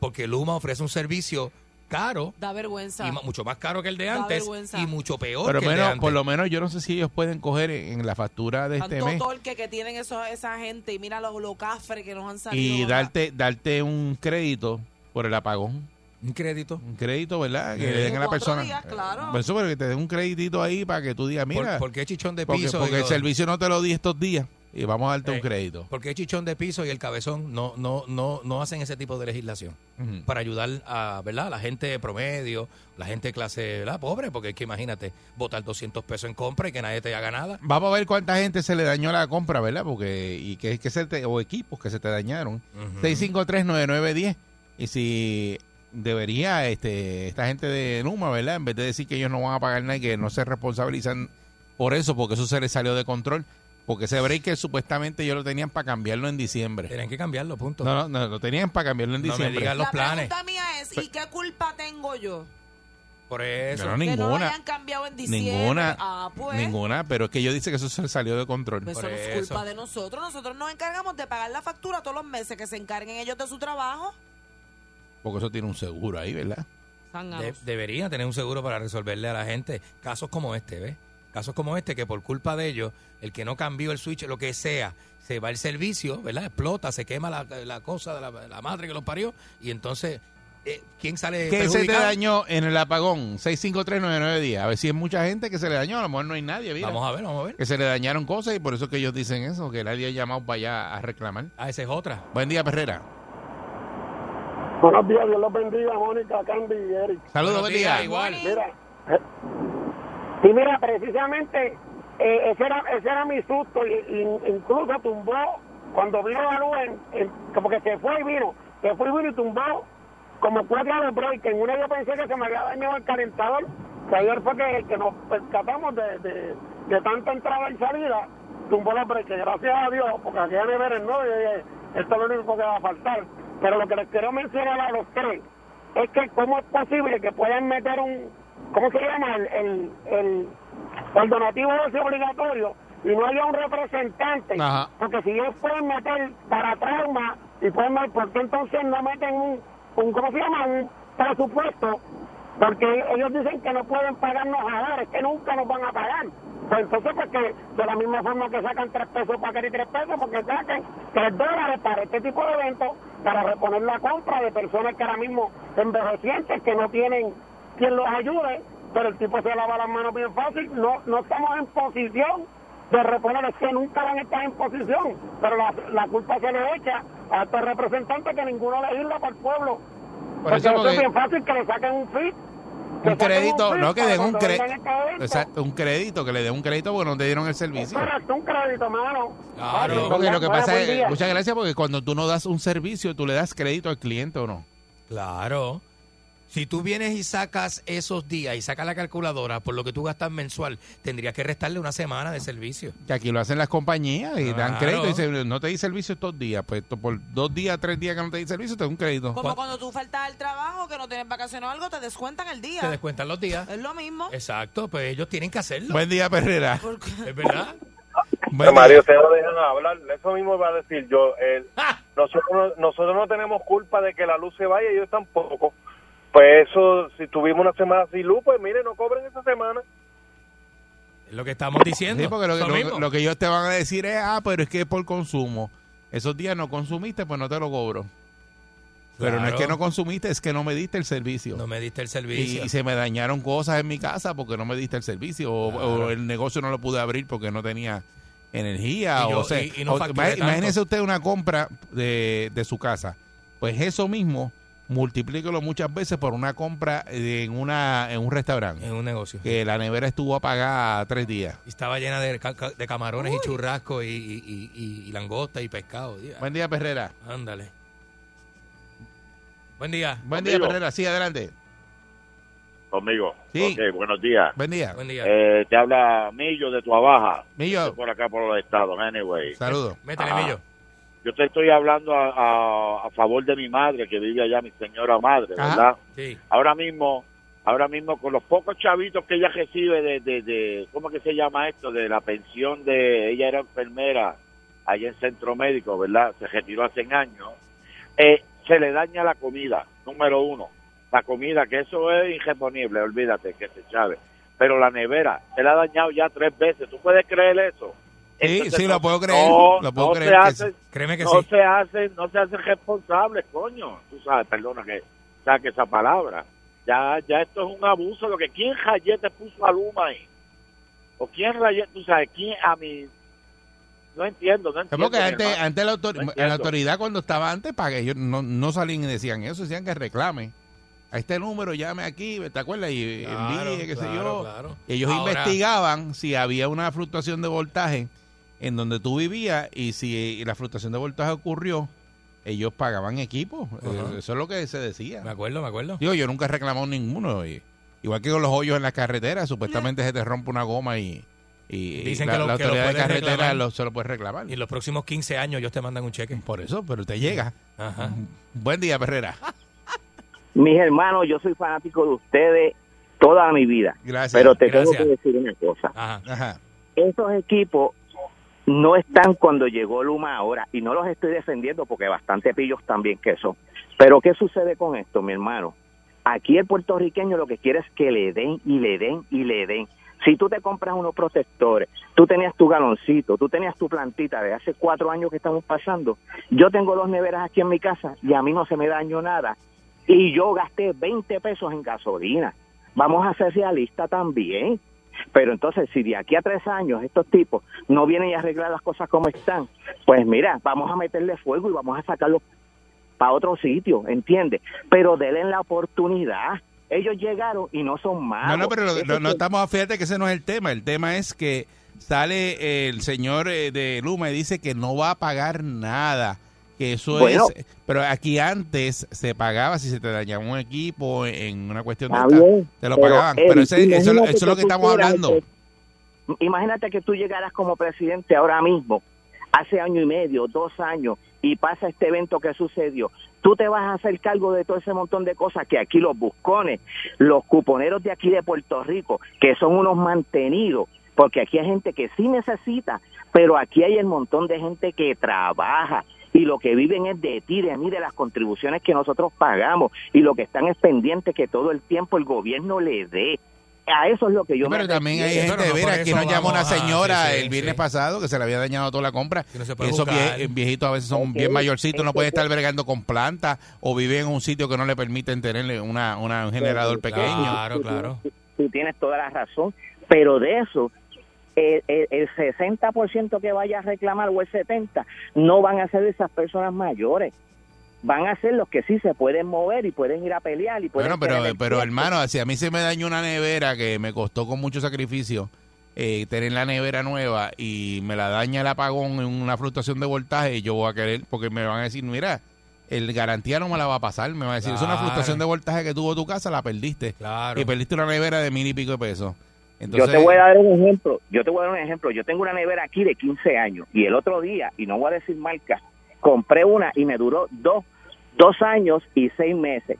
Porque Luma ofrece un servicio caro Da vergüenza. y mucho más caro que el de Da antes vergüenza. y mucho peor pero que el de menos, antes. por lo menos yo no sé si ellos pueden coger en, en la factura de este Tanto mes torque que tienen eso, esa gente y mira los, los cafres que nos han salido. y darte darte un crédito por el apagón. un crédito. Un crédito, ¿verdad? Que Eh. le den a la persona. días, claro. Por eso, pero que te den un crédito ahí para que tú digas, ¿Por, mira, por qué chichón de porque, piso? porque el servicio no te lo di estos días y vamos a darte un Eh, crédito. ¿Por qué chichón de piso y el cabezón no, no, no, no hacen ese tipo de legislación? Ujú. Para ayudar a, ¿verdad? a la gente promedio, la gente de clase ¿verdad? pobre, porque es que imagínate, botar 200 pesos en compra y que nadie te haga nada. Vamos a ver cuánta gente se le dañó la compra, ¿verdad? Porque y que, que se te, o equipos que se te dañaron. Ujú. 6539910 y si debería este esta gente de Numa, ¿verdad? En vez de decir que ellos no van a pagar nada y que no se responsabilizan por eso, porque eso se les salió de control, porque ese breaker supuestamente ellos lo tenían para cambiarlo en diciembre. Tienen que cambiarlo, punto. No, no, no, lo tenían para cambiarlo en No me diciembre. digas los La planes. pregunta mía es, ¿y qué culpa tengo yo? Por eso. No, Que no lo ninguna. hayan cambiado en diciembre. Ninguna, Ah, pues. ninguna, pero es que ellos dicen que eso se salió de control. Eso Por no es eso. culpa de nosotros. Nosotros nos encargamos de pagar la factura todos los meses, que se encarguen ellos de su trabajo. Porque eso tiene un seguro ahí, ¿verdad? De- deberían tener un seguro para resolverle a la gente casos como este, ¿ves? Casos como este que por culpa de ellos, el que no cambió el switch, lo que sea, se va el servicio, ¿verdad? Explota, se quema la, la cosa de la, la madre que lo parió y entonces, eh, ¿quién sale ¿Qué se te dañó en el apagón? 6539910. A ver si es mucha gente que se le dañó. A lo mejor no hay nadie, mira. Vamos a ver, vamos a ver. Que se le dañaron cosas y por eso que ellos dicen eso, que nadie ha llamado para allá a reclamar. Ah, esa es otra. Buen día, Perrera. Buenos días, Dios los bendiga, Mónica, Candy y Eric. Saludos, buen día. igual. Mira, eh, y mira, precisamente eh, ese, era, ese era mi susto, y, incluso tumbó, cuando vino la luz, en- como que se fue y vino, se fue y vino y tumbó como cuatro de break. En una yo pensé que se me había dañado el calentador, que ayer fue que, que nos percatamos de, de, de tanta entrada y salida, tumbó los breaks, gracias a Dios, porque aquella nevera no, y dije, esto es lo único que va a faltar. Pero lo que les quiero mencionar a los tres es que cómo es posible que puedan meter un, ¿cómo se llama? El, el, el, el donativo ese obligatorio y no haya un representante. Ajá. Porque si ellos pueden meter para trauma y pueden meter, ¿por qué entonces no meten un, un ¿cómo se llama? Un presupuesto. Porque ellos dicen que no pueden pagarnos ahora, es que nunca nos van a pagar. Pues entonces, pues que de la misma forma que sacan tres pesos para querer tres pesos, porque saquen tres dólares para este tipo de eventos, para reponer la compra de personas que ahora mismo envejecientes, que no tienen quien los ayude, pero el tipo se lava las manos bien fácil. No, no estamos en posición de reponer, es que nunca van a estar en posición, pero la, la culpa se le echa a estos representantes que ninguno legisla para el pueblo. Por porque eso, porque- es bien fácil que le saquen un fit. Un crédito, no que den un crédito. este. Exacto, un crédito, que le den un crédito porque no te dieron el servicio. Correcto, un crédito, mano. Claro. Porque lo que pasa es, muchas gracias, porque cuando tú no das un servicio, tú le das crédito al cliente o no. Claro. Si tú vienes y sacas esos días y sacas la calculadora por lo que tú gastas mensual, tendrías que restarle una semana de servicio. Que aquí lo hacen las compañías y dan Claro. crédito y dicen, no te di servicio estos días, pues to- por dos días, tres días que no te di servicio, te doy un crédito. Como cuando tú faltas al trabajo, que no tienes vacaciones o algo, te descuentan el día. Te descuentan los días. Es lo mismo. Exacto, pues ellos tienen que hacerlo. Buen día, Perrera. Porque- ¿Es verdad? Buen día. Mario, ustedes no dejan hablar. Eso mismo iba a decir yo. El- (laughs) nosotros, no- nosotros no tenemos culpa de que la luz se vaya, ellos tampoco. Pues eso, si tuvimos una semana sin luz, pues mire, no cobren esa semana. Es lo que estamos diciendo. Sí, porque lo, que- lo- mismo. lo que ellos te van a decir es, ah, pero es que es por consumo. Esos días no consumiste, pues no te lo cobro. Pero no es que no consumiste, es que no me diste el servicio. No me diste el servicio. y se me dañaron cosas en mi casa porque no me diste el servicio. O, Claro. o el negocio no lo pude abrir porque no tenía energía. Y yo- o sea, y- y no o- facturé imag- imagínese tanto. usted una compra de, de su casa. Pues eso mismo, multiplíquelo muchas veces por una compra en, una, en un restaurante. En un negocio. Que la nevera estuvo apagada tres días. Y estaba llena de, ca- ca- de camarones y churrascos y, y, y- y langosta y pescado. Buen día, Perrera. Ándale. Buen día. Buen día. Perrera. Sí, adelante. Conmigo. Sí. Buenos días. Buen día. Buen día. Eh, te habla Millo de tu Abaja. Millo, Por acá, por los estados. Anyway. saludos. Métele. Millo. Yo te estoy hablando a, a, a favor de mi madre, que vive allá, mi señora madre, Ajá. ¿verdad? Sí. ahora mismo ahora mismo con los pocos chavitos que ella recibe de, de, de cómo que se llama esto de la pensión de ella era enfermera allá en centro médico verdad se retiró hace años eh, se le daña la comida número uno la comida que eso es irreponible olvídate que se chave pero la nevera se la ha dañado ya tres veces tú puedes creer eso Entonces, sí, no- lo puedo creer. no, lo puedo no creer. se hace-. Créeme que no sí. se hacen no se hacen responsables coño tú sabes perdona que saque esa palabra ya ya esto es un abuso lo que quién rayete puso a Luma ahí o quién rayete tú sabes quién a mí no entiendo no entiendo porque antes, la, autor- No en la entiendo. autoridad cuando estaba antes, para ellos no, no salían y decían eso, decían que reclame. A este número llame aquí, ¿te acuerdas? Y Claro, envíe, qué sé yo. claro. Ellos Ahora- investigaban si había una fluctuación de voltaje en donde tú vivías y si la fluctuación de voltaje ocurrió, ellos pagaban equipo. Ajá. Eh, Eso es lo que se decía. Me acuerdo, me acuerdo. Digo, yo nunca he reclamado ninguno. y- igual que con los hoyos en las carreteras, supuestamente se te rompe una goma y, y Dicen la, que lo- la que lo autoridad de carretera lo- se lo puede reclamar. Y en los próximos 15 años ellos te mandan un cheque. Por eso, pero te llega. Ajá. Buen día, Perrera. (laughs) Mis hermanos, yo soy fanático de ustedes toda mi vida. Gracias. Pero te tengo Gracias. que decir una cosa. Ajá. Ajá. Esos equipos no están cuando llegó Luma ahora. Y no los estoy defendiendo porque bastante pillos también que son. Pero ¿qué sucede con esto, mi hermano? Aquí el puertorriqueño lo que quiere es que le den y le den y le den. Si tú te compras unos protectores, tú tenías tu galoncito, tú tenías tu plantita de hace cuatro años que estamos pasando. Yo tengo dos neveras aquí en mi casa y a mí no se me dañó nada. Y yo gasté 20 pesos en gasolina. Vamos a ser realistas también. Pero entonces, si de aquí a tres años estos tipos no vienen y arreglan las cosas como están, pues mira, vamos a meterle fuego y vamos a sacarlos para otro sitio, ¿entiendes? Pero denle la oportunidad. Ellos llegaron y no son malos. No, no, pero lo- Eso no, estamos, fíjate que ese no es el tema. El tema es que sale el señor eh, de Luma y dice que no va a pagar nada. Que eso Bueno. es. Pero aquí antes se pagaba si se te dañaba un equipo en una cuestión de. Bien, te lo pero, pagaban. Eddie, pero ese- eso, eso es lo que estamos hablando. Imagínate que tú llegaras como presidente ahora mismo, hace año y medio, dos años, y pasa este evento que sucedió. Tú te vas a hacer cargo de todo ese montón de cosas que aquí los buscones, los cuponeros de aquí de Puerto Rico, que son unos mantenidos, porque aquí hay gente que sí necesita, pero aquí hay el montón de gente que trabaja y lo que viven es de ti, de mí, de las contribuciones que nosotros pagamos y lo que están es pendiente que todo el tiempo el gobierno le dé. A eso es lo que yo me Pero también hay gente, mira, aquí nos llamó una señora sí, sí, el viernes pasado que se le había dañado toda la compra. no se Y puede esos vie- viejitos a veces son bien mayorcitos, no pueden estar bregando con plantas o viven en un sitio que no le permiten tenerle una, una- un generador pequeño. Claro, claro. Tú tienes toda la razón, pero de eso, el, el, el 60% que vaya a reclamar o el 70% no van a ser esas personas mayores. Van a ser los que sí se pueden mover y pueden ir a pelear y pueden Bueno, pero, pero tiempo. hermano, si a mí se me dañó una nevera que me costó con mucho sacrificio eh, tener la nevera nueva y me la daña el apagón en una fluctuación de voltaje, yo voy a querer, porque me van a decir, mira, el garantía no me la va a pasar, me va a decir, es una Claro. fluctuación de voltaje que tuvo tu casa, la perdiste. Claro. Y perdiste una nevera de mil y pico de pesos. Entonces, yo te voy a dar un ejemplo. Yo te voy a dar un ejemplo. Yo tengo una nevera aquí de 15 años y el otro día, y no voy a decir marca, compré una y me duró dos, dos años y seis meses.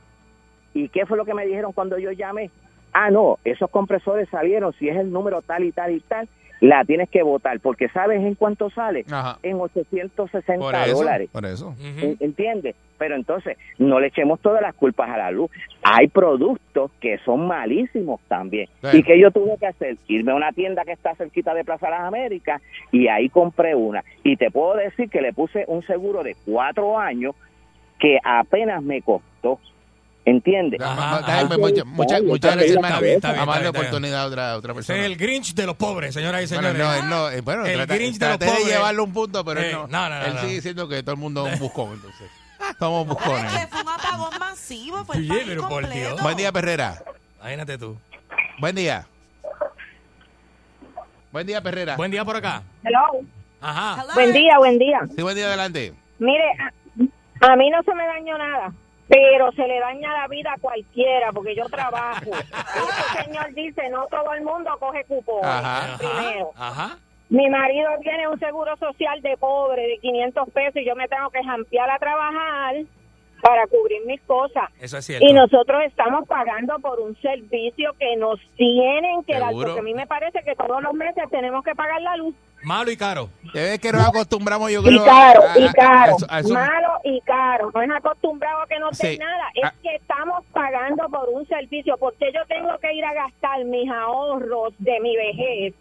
¿Y qué fue lo que me dijeron cuando yo llamé? Ah, no, esos compresores salieron, si es el número tal y tal y tal, la tienes que votar, porque ¿sabes en cuánto sale? Ajá. En 860 por eso, dólares. por eso. ¿En- ¿Entiendes? Pero entonces, no le echemos todas las culpas a la luz. Hay productos que son malísimos también. Sí. ¿Y que yo tuve que hacer? Irme a una tienda que está cerquita de Plaza Las Américas y ahí compré una. Y te puedo decir que le puse un seguro de cuatro años que apenas me costó. ¿Entiendes? Mucha- muchas muchas que gracias, a hermano. Vamos a oportunidad a otra, a otra persona. es el Grinch de los pobres, señoras y Bueno, señores. no, él no, eh, bueno, el trata- Grinch de los traté de pobres. llevarlo un punto, pero él Eh, no. no, no, no, él no. sigue diciendo que todo el mundo es un (laughs) buscón, entonces. Somos buscones. Fue un apagón masivo, fue el país pero por. Dios. Buen día, Perrera. Imagínate tú. Buen día. Buen día, Perrera. Buen día por acá. Hello. Ajá. Hello. Buen día, buen día. Sí, buen día, adelante. Mire, a, a mí no se me dañó nada, pero se le daña la vida a cualquiera porque yo trabajo. (laughs) Este señor dice, no todo el mundo coge cupones. Ajá. Primero. Ajá. Mi marido tiene un seguro social de pobre de 500 pesos y yo me tengo que jampear a trabajar para cubrir mis cosas. Eso es cierto. Y nosotros estamos pagando por un servicio que nos tienen que dar, Seguro. porque a mí me parece que todos los meses tenemos que pagar la luz. Malo y caro. Es que nos acostumbramos, yo Y creo. caro, a- y caro, a eso- a eso- malo y caro. No es acostumbrado a que no Sí. den nada, es Ah. que estamos pagando por un servicio, porque yo tengo que ir a gastar mis ahorros de mi vejez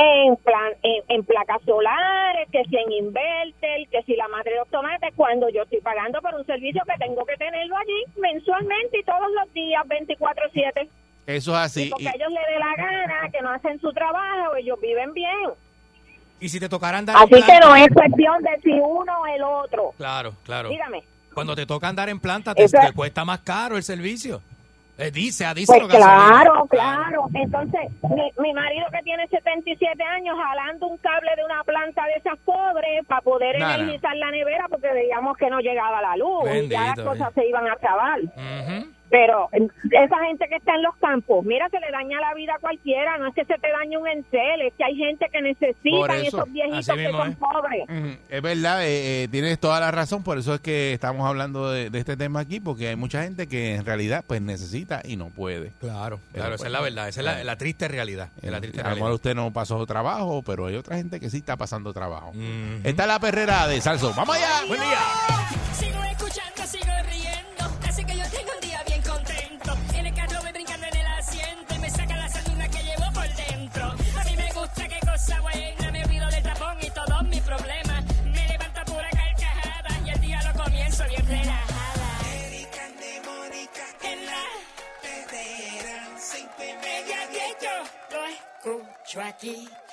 en plan en, en placas solares, que si en inverter, que si la madre de los tomates, cuando yo estoy pagando por un servicio que tengo que tenerlo allí mensualmente y todos los días, 24/7. Eso es así. porque y- a ellos les dé la gana, que no hacen su trabajo, ellos viven bien. Y si te tocaran dar Así en que no es cuestión de si uno o el otro. Claro, claro. Dígame. Cuando te toca andar en planta, te cuesta más caro el servicio. Eh, dice, ah, dice Pues gasolineros. claro, claro. Entonces, mi, mi marido que tiene 77 años jalando un cable de una planta de esas pobres para poder energizar la nevera porque veíamos que no llegaba la luz y ya las cosas se iban a acabar. Pero eh, esa gente que está en los campos, mira, se le daña la vida a cualquiera. No es que se te dañe un encel, es que hay gente que necesita eso, esos viejitos que son es. pobres. Es verdad, eh, eh, tienes toda la razón, por eso es que estamos hablando de, de este tema aquí, porque hay mucha gente que en realidad pues necesita y no puede. Claro, Pero, claro, pues, esa es la verdad, esa es la, la triste realidad. es la Eh, triste a lo mejor usted no pasó trabajo, pero hay otra gente que sí está pasando trabajo. Ujú. Esta es la perrera de Salso. ¡Vamos allá! Buen día. Escucho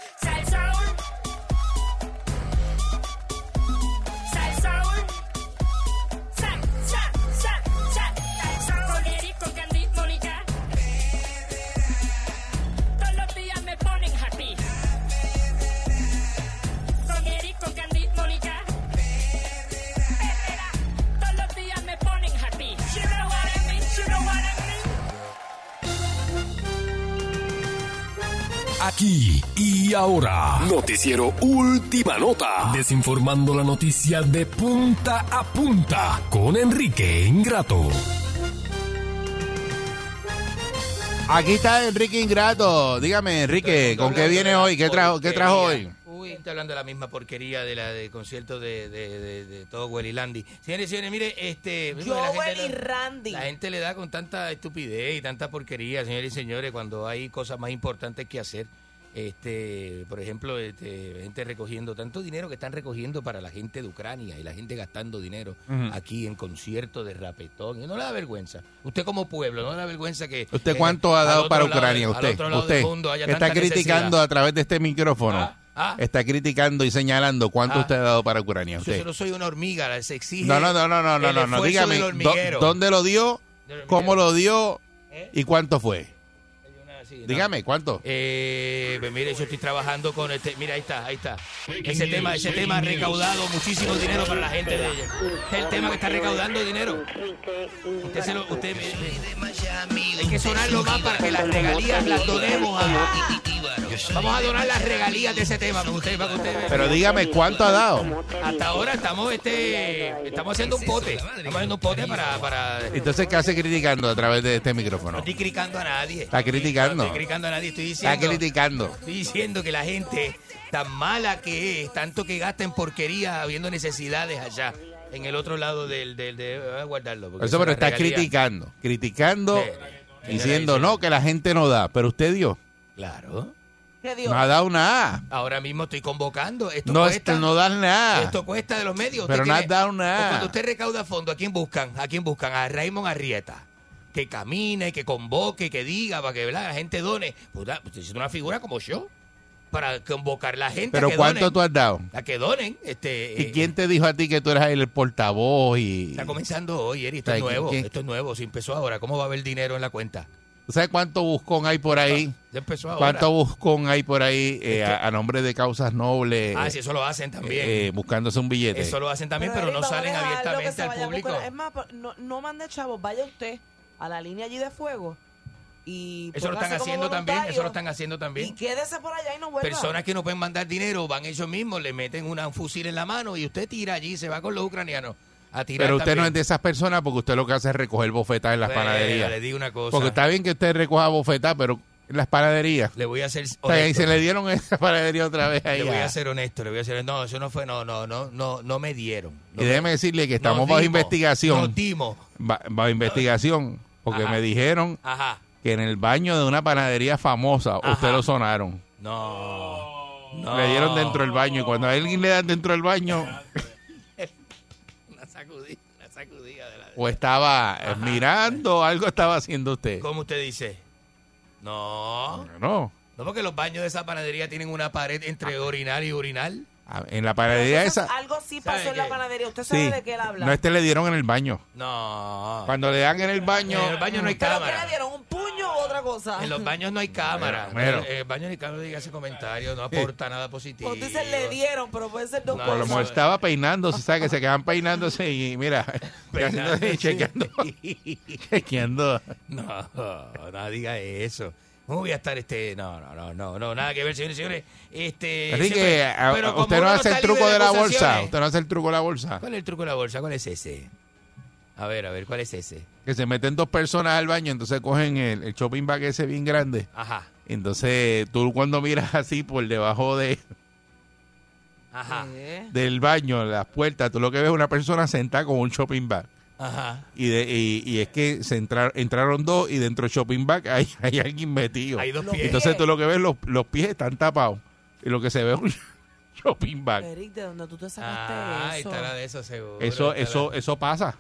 Aquí y ahora. Noticiero Última Nota. Desinformando la noticia de punta a punta con Enrique Ingrato. Aquí está Enrique Ingrato. Dígame, Enrique, ¿con qué viene hoy? ¿Qué trajo, qué trajo hoy? Uy, está hablando de la misma porquería de la de concierto de, de, de, de todo Welly Landy. Señores y señores, mire, este... La gente le- Randy. La gente le da con tanta estupidez y tanta porquería, señores y señores, cuando hay cosas más importantes que hacer. Este, por ejemplo, este, gente recogiendo tanto dinero que están recogiendo para la gente de Ucrania y la gente gastando dinero aquí en conciertos de rapetón. Y no le da vergüenza. Usted como pueblo, no le da vergüenza que... ¿Usted que cuánto ha dado para Ucrania? Usted, usted del mundo haya que está criticando necesidad. a través de este micrófono. ah. Está criticando y señalando cuánto Ah. usted ha dado para Ucrania. Yo Usted. solo soy una hormiga, se exige. No, no, no, no, no, no, no, Dígame, del ¿dó- hormiguero. ¿dónde lo dio? ¿Cómo lo dio? ¿Eh? ¿Y cuánto fue? Sí, no. Dígame, ¿cuánto? Eh, pues mire, yo estoy trabajando con este. Mira, ahí está, ahí está. Ese tema, ese tema ha recaudado muchísimo dinero para la gente de ella. Es el tema que está recaudando dinero. Usted se lo, usted hay que sonarlo más para que las regalías las donemos a. Vamos a donar las regalías de ese tema para que usted, para que usted vea. Pero dígame, ¿cuánto ha dado? Hasta ahora estamos este estamos haciendo un pote. Estamos haciendo un pote para, para Entonces, ¿qué hace criticando a través de este micrófono? No estoy criticando a nadie. Está criticando. No estoy criticando a nadie. Estoy Está diciendo. criticando. Estoy diciendo que la gente tan mala que es, tanto que gasta en porquería habiendo necesidades allá, en el otro lado del. del de, voy a guardarlo. porque Eso, pero está regalía. criticando. Criticando, Sí. diciendo, no, que la gente no da. Pero usted dio. Claro. No ha dado nada. Ahora mismo estoy convocando. Esto No, cuesta. este, no das nada. Esto cuesta de los medios. Pero Usted no has tiene- dado nada. Cuando usted recauda fondos, ¿a quién buscan? ¿A quién buscan? A Raymond Arrieta. Que camine, que convoque, que diga, para que ¿verdad? la gente done. Puta, usted es una figura como yo. Para convocar la gente Pero a que ¿cuánto donen. tú has dado? A que donen. Este, ¿Y eh, quién te dijo a ti que tú eras el portavoz? y Está comenzando hoy, Eri. Esto es ¿Sabe nuevo. quién- Esto es nuevo. Si empezó ahora, ¿cómo va a haber dinero en la cuenta? ¿Tú sabes cuánto buscón hay por ahí? Ya empezó ahora. ¿Cuánto buscón hay por ahí eh, a, a nombre de causas nobles? Ah, sí, eso lo hacen también. eh, buscándose un billete. Eso lo hacen también, pero, no salen abiertamente al público. Es más, no, no mande chavos, vaya usted a la línea allí de fuego y Eso lo están haciendo también. Eso lo están haciendo Y también. quédese por allá y no vuelva. Personas que no pueden mandar dinero van ellos mismos, le meten una, un fusil en la mano y usted tira allí y se va con los ucranianos a tirar. Pero usted no es de esas personas porque usted lo que hace es recoger bofetas en las Bueno, panaderías. le digo una cosa. Porque está bien que usted recoja bofetas, pero en las panaderías. Le voy a ser O sea, y honesto. se le dieron esa panadería otra vez ahí. Le voy a- ser honesto, le voy a ser no, eso no fue, no, no, no, no, no me dieron. No Y me- déjeme decirle que estamos bajo investigación. Nos dimos. Ba- bajo investigación. Porque Ajá. me dijeron Ajá. que en el baño de una panadería famosa Ajá. usted lo sonaron. No. no. Le dieron dentro del baño. Y cuando a alguien le dan dentro del baño, o estaba eh, mirando, algo estaba haciendo usted. ¿Cómo usted dice? No. No. No, porque los baños de esa panadería tienen una pared entre orinal y urinal. A- En la panadería Eso esa. algo sí pasó ¿Sabe en la panadería. ¿Usted sabe Sí. de qué él habla? No, este le dieron en el baño. No. Cuando le dan en el baño. En el baño no hay ¿Pero qué cámara. le dieron? ¿Un puño u otra cosa? En los baños no hay cámara. Mero, mero. En el baño hay cámara, no diga ese comentario, no aporta nada positivo. Pues dice le dieron, pero puede ser dos No, Por lo cosas. mejor estaba peinándose, ¿sabes? Que se quedan peinándose y mira, (laughs) Peinándose. (laughs) chequeando. chequeando. (laughs) No, no diga eso. ¿Cómo voy a estar este? No, no, no, no, no, nada que ver, señores y señores. Este, Enrique, siempre- a- pero usted no hace el truco de la bolsa. Usted no hace el truco de la bolsa. ¿Cuál es el truco de la bolsa? ¿Cuál es ese? A ver, a ver, ¿cuál es ese? Que se meten dos personas al baño, entonces cogen el, el shopping bag ese bien grande. Ajá, Entonces tú cuando miras así por debajo de, ajá, ¿Eh? del baño, las puertas, tú lo que ves es una persona sentada con un shopping bag. Ajá. Y, de, y, y es que se entra- entraron dos y dentro del shopping bag hay, (laughs) hay alguien metido. Hay dos pies. Entonces tú lo que ves, los, los pies están tapados. Y lo que se ve es un (laughs) shopping bag. Eric, ¿de dónde tú te sacaste Ah, ahí eso? estará de eso seguro. Eso, estará- eso, eso pasa.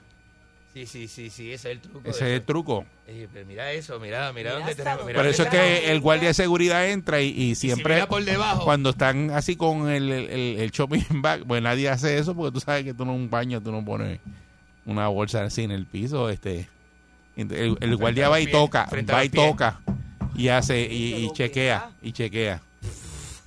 Sí, sí, sí, sí, ese es el truco. Ese es el truco. Eh, pero mira eso, mira, mira, Mira dónde tenemos. Mira Por eso es que el guardia de seguridad entra y, y siempre mira por debajo. cuando están así con el, el, el- el shopping (laughs) bag, pues nadie hace eso porque tú sabes que tú en un baño tú no pones una bolsa así en el piso. este El, el guardia va y toca, va y toca y hace y, chequea y chequea.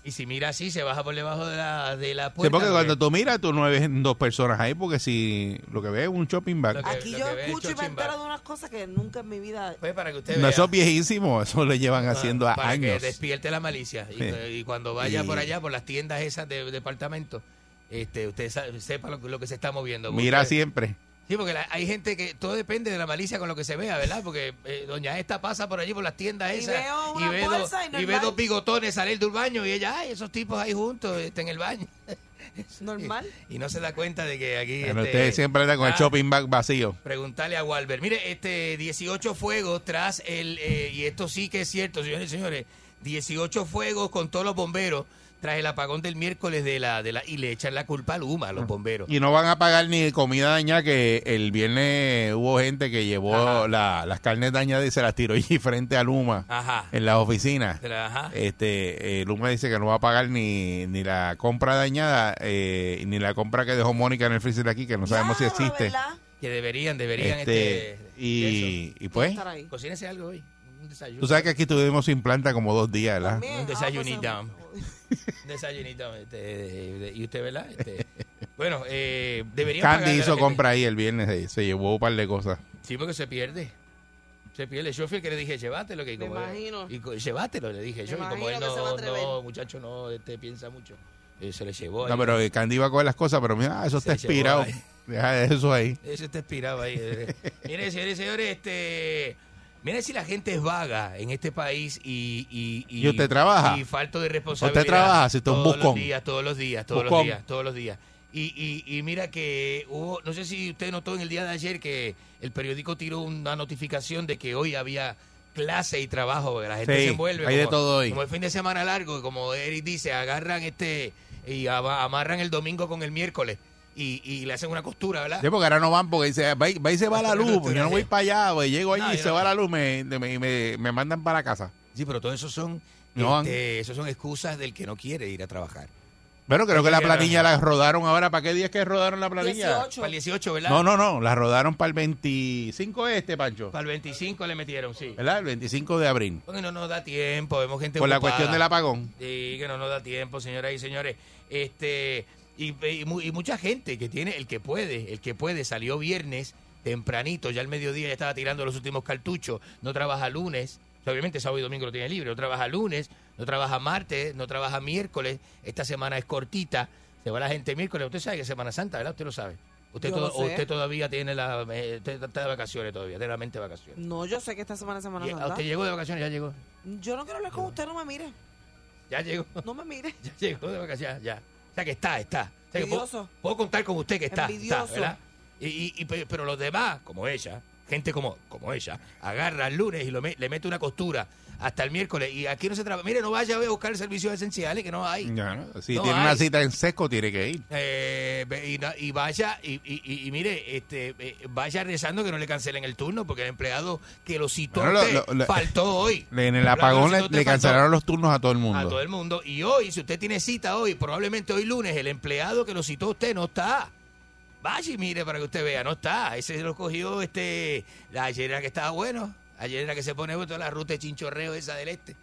Y si mira así, se baja por debajo de la, de la Sí, puerta. porque cuando tú miras, tú no ves dos personas ahí, porque si lo que ves es un shopping bag. Aquí yo escucho y me entero de unas cosas que nunca en mi vida... Pues para que usted No, vea. eso es viejísimo, eso lo llevan haciendo a para años. que despierte la malicia. Y, Sí. y cuando vaya Y- por allá, por las tiendas esas de departamento, este, usted sepa lo, que- lo que se está moviendo. Mira siempre. Sí, porque la- hay gente que todo depende de la malicia con lo que se vea, ¿verdad? Porque eh, doña esta pasa por allí por las tiendas Y esas veo una ve, bolsa y dos, y ve dos bigotones salir del baño y ella, ay, esos tipos ahí juntos este, en el baño. (laughs) Normal. Y no se da cuenta de que aquí... Pero este, usted siempre anda con el ah, shopping bag vacío. Preguntarle a Walber. Mire, este 18 fuegos tras el, eh, y esto sí que es cierto, señores y señores, 18 fuegos con todos los bomberos tras el apagón del miércoles de la, de la, y le echan la culpa a Luma, a los bomberos. Y no van a pagar ni comida dañada, que el viernes hubo gente que llevó la- las carnes dañadas y se las tiró allí frente a Luma Ajá. en las oficinas. Ajá. Este, eh, Luma dice que no va a pagar ni, ni la compra dañada, eh, ni la compra que dejó Mónica en el freezer de aquí, que no sabemos si existe. Que deberían, deberían Este, este, y, y pues, Cocínese algo hoy. Un desayuno. tú sabes que aquí tuvimos sin planta como dos días, ¿verdad? Un desayunito. Un desayunito. este, de- de- y usted, ¿verdad? Este, bueno, eh, deberían Candy hizo compra ahí el viernes, se, se llevó un par de cosas. Sí, porque se pierde. Se pierde. Yo fui el que le dije, llévatelo. Que Me como imagino. Y, llévatelo, le dije Me yo. Y como él que se va a no, no, muchacho, no este, piensa mucho. eh, se le llevó. No, ahí. pero eh, Candy iba a coger las cosas, pero mira, ah, eso está Se expirado. Deja eso ahí. Ese está expirado ahí. eh. (laughs) Mire, señores señores, este... Mire si la gente es vaga en este país y... ¿Y, ¿Y usted trabaja? Y falto de responsabilidad. ¿Usted trabaja? Si usted es un Todos los buscón. días, todos los días, todos los días, todos los días. Y, y, y mira que hubo... No sé si usted notó en el día de ayer que el periódico tiró una notificación de que hoy había clase y trabajo, la gente Sí, se envuelve. hay de como- todo hoy. Como el fin de semana largo, como Eric dice, agarran este y ama- amarran el domingo con el miércoles y, y le hacen una costura, ¿verdad? Sí, porque ahora no van porque dice, va, y- va y se va la luz. yo no voy (laughs) para allá, pues llego allí No, y se no- va la luz, me, me, me, me mandan para la casa. Sí, pero todo eso son, No este, eso son excusas del que no quiere ir a trabajar. Pero creo que la planilla la rodaron ahora. ¿Para qué día es que rodaron la planilla? Para el 18, ¿verdad? No, no, no. La rodaron para el 25 este, Pancho. Para el 25 le metieron, sí. ¿Verdad? El 25 de abril. Porque no nos da tiempo, vemos gente Por la ocupada. cuestión del apagón. Sí, que no nos da tiempo, señoras y señores. Este y, y mu- y mucha gente que tiene, el que puede, el que puede, salió viernes tempranito, ya al mediodía ya estaba tirando los últimos cartuchos, no trabaja lunes, o sea, obviamente sábado y domingo lo tiene libre, no trabaja lunes, no trabaja martes, no trabaja miércoles, esta semana es cortita, se va la gente miércoles, usted sabe que es Semana Santa, ¿verdad? Usted lo sabe. Usted, todo- usted todavía tiene la, eh, usted está de vacaciones todavía, tiene la mente de vacaciones. No, yo sé que esta semana es Semana Santa. ¿Usted llegó de vacaciones? Ya llegó. Yo no quiero hablar con usted, no me mire. Ya llegó. No me mire. (laughs) Ya llegó de vacaciones, ya. Sea que está, está. O sea que puedo, contar con usted que está, está. ¿verdad? Y, y- y pe- pero los demás, como ella, gente como, como ella, agarra el lunes y lo me- le mete una costura hasta el miércoles y aquí no se trabaja. Mire, no vaya a buscar servicios esenciales que no hay. Si No tiene hay. una cita en seco, tiene que ir. Eh, y, vaya y, y- mire este eh, vaya rezando que no le cancelen el turno porque el empleado que lo citó Bueno, usted lo- lo- faltó hoy (laughs) En el El apagón le, le cancelaron los turnos a todo el mundo. a todo el mundo y hoy si usted tiene cita hoy probablemente hoy lunes el empleado que lo citó usted no está vaya y mire para que usted vea no está ese lo cogió este la ayer que estaba bueno ayer era que se pone toda la ruta de chinchorreo esa del este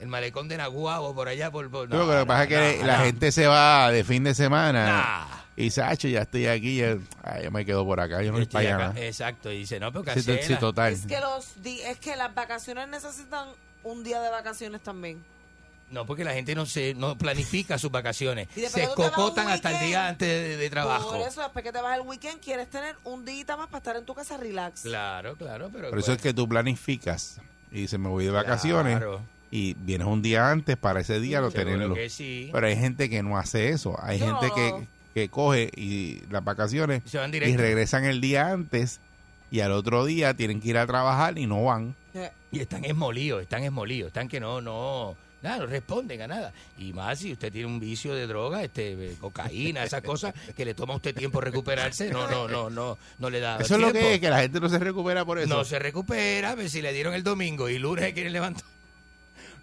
el malecón de Naguabo por allá por, por creo que lo que pasa es que no, la no. gente se va de fin de semana Nah. y dice, "Acho, ya estoy aquí, ya, ay, yo me quedo por acá, yo no Estoy para allá. acá. ¿no?". Exacto, y dice, no, pero Sí, cancela. sí, total. Es que, los di- es que las vacaciones necesitan un día de vacaciones también. No, porque la gente no se no planifica sus vacaciones. Y Se cocotan hasta el día antes de, de trabajo. Por eso, después que te vas el weekend, quieres tener un día más para estar en tu casa relax. Claro, claro, pero... Por eso es que tú planificas y dices, me voy de vacaciones Claro. y vienes un día antes para ese día lo Seguro tenerlo. que sí. Pero hay gente que no hace eso. Hay Yo gente no. que, que coge y las vacaciones Se van y regresan el día antes y al otro día tienen que ir a trabajar y no van. Y están esmolíos, están esmolíos, están que no, no, nada, no responden a nada. Y más si usted tiene un vicio de droga, este, eh, cocaína, esas (laughs) cosas, que le toma a usted tiempo recuperarse, no, no, no, no, no le da Eso es lo que es, que la gente no se recupera por eso. No se recupera, a ver si le dieron el domingo y lunes se quieren levantar.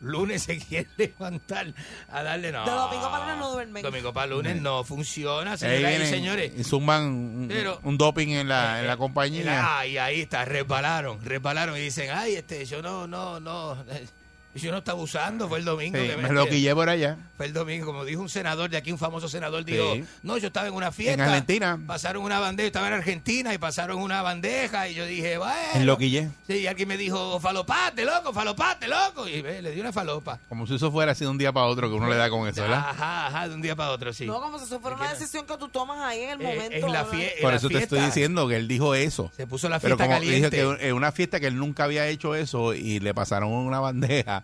Lunes se quiere (laughs) levantar a darle no. De domingo para lunes no duermen. Domingo para lunes no funciona, señoras y señores. y zumban un, Pero- un doping en la, en la Eh, compañía. Ah, y ahí está, resbalaron, resbalaron y dicen, ay, este, yo no, no, no, eh, Y Yo no estaba usando, fue el domingo. Sí, que me lo quillé por allá. Fue el domingo, como dijo un senador de aquí, un famoso senador, dijo, Sí. no, yo estaba en una fiesta. En Argentina. Pasaron una bandeja, estaba en Argentina y pasaron una bandeja y yo dije, bueno. En lo quillé. Sí, y alguien me dijo, falopate, loco, falopate, loco. Y le di una falopa. Como si eso fuera así de un día para otro que uno le da con eso, ¿verdad? Ajá, ajá, de un día para otro, sí. No, como si eso fuera una decisión que tú tomas ahí en el Eh, momento. en la fie- en Por la eso te estoy diciendo que él dijo eso. Se puso la Pero fiesta como caliente. dijo que en una fiesta que él nunca había hecho eso y le pasaron una bandeja.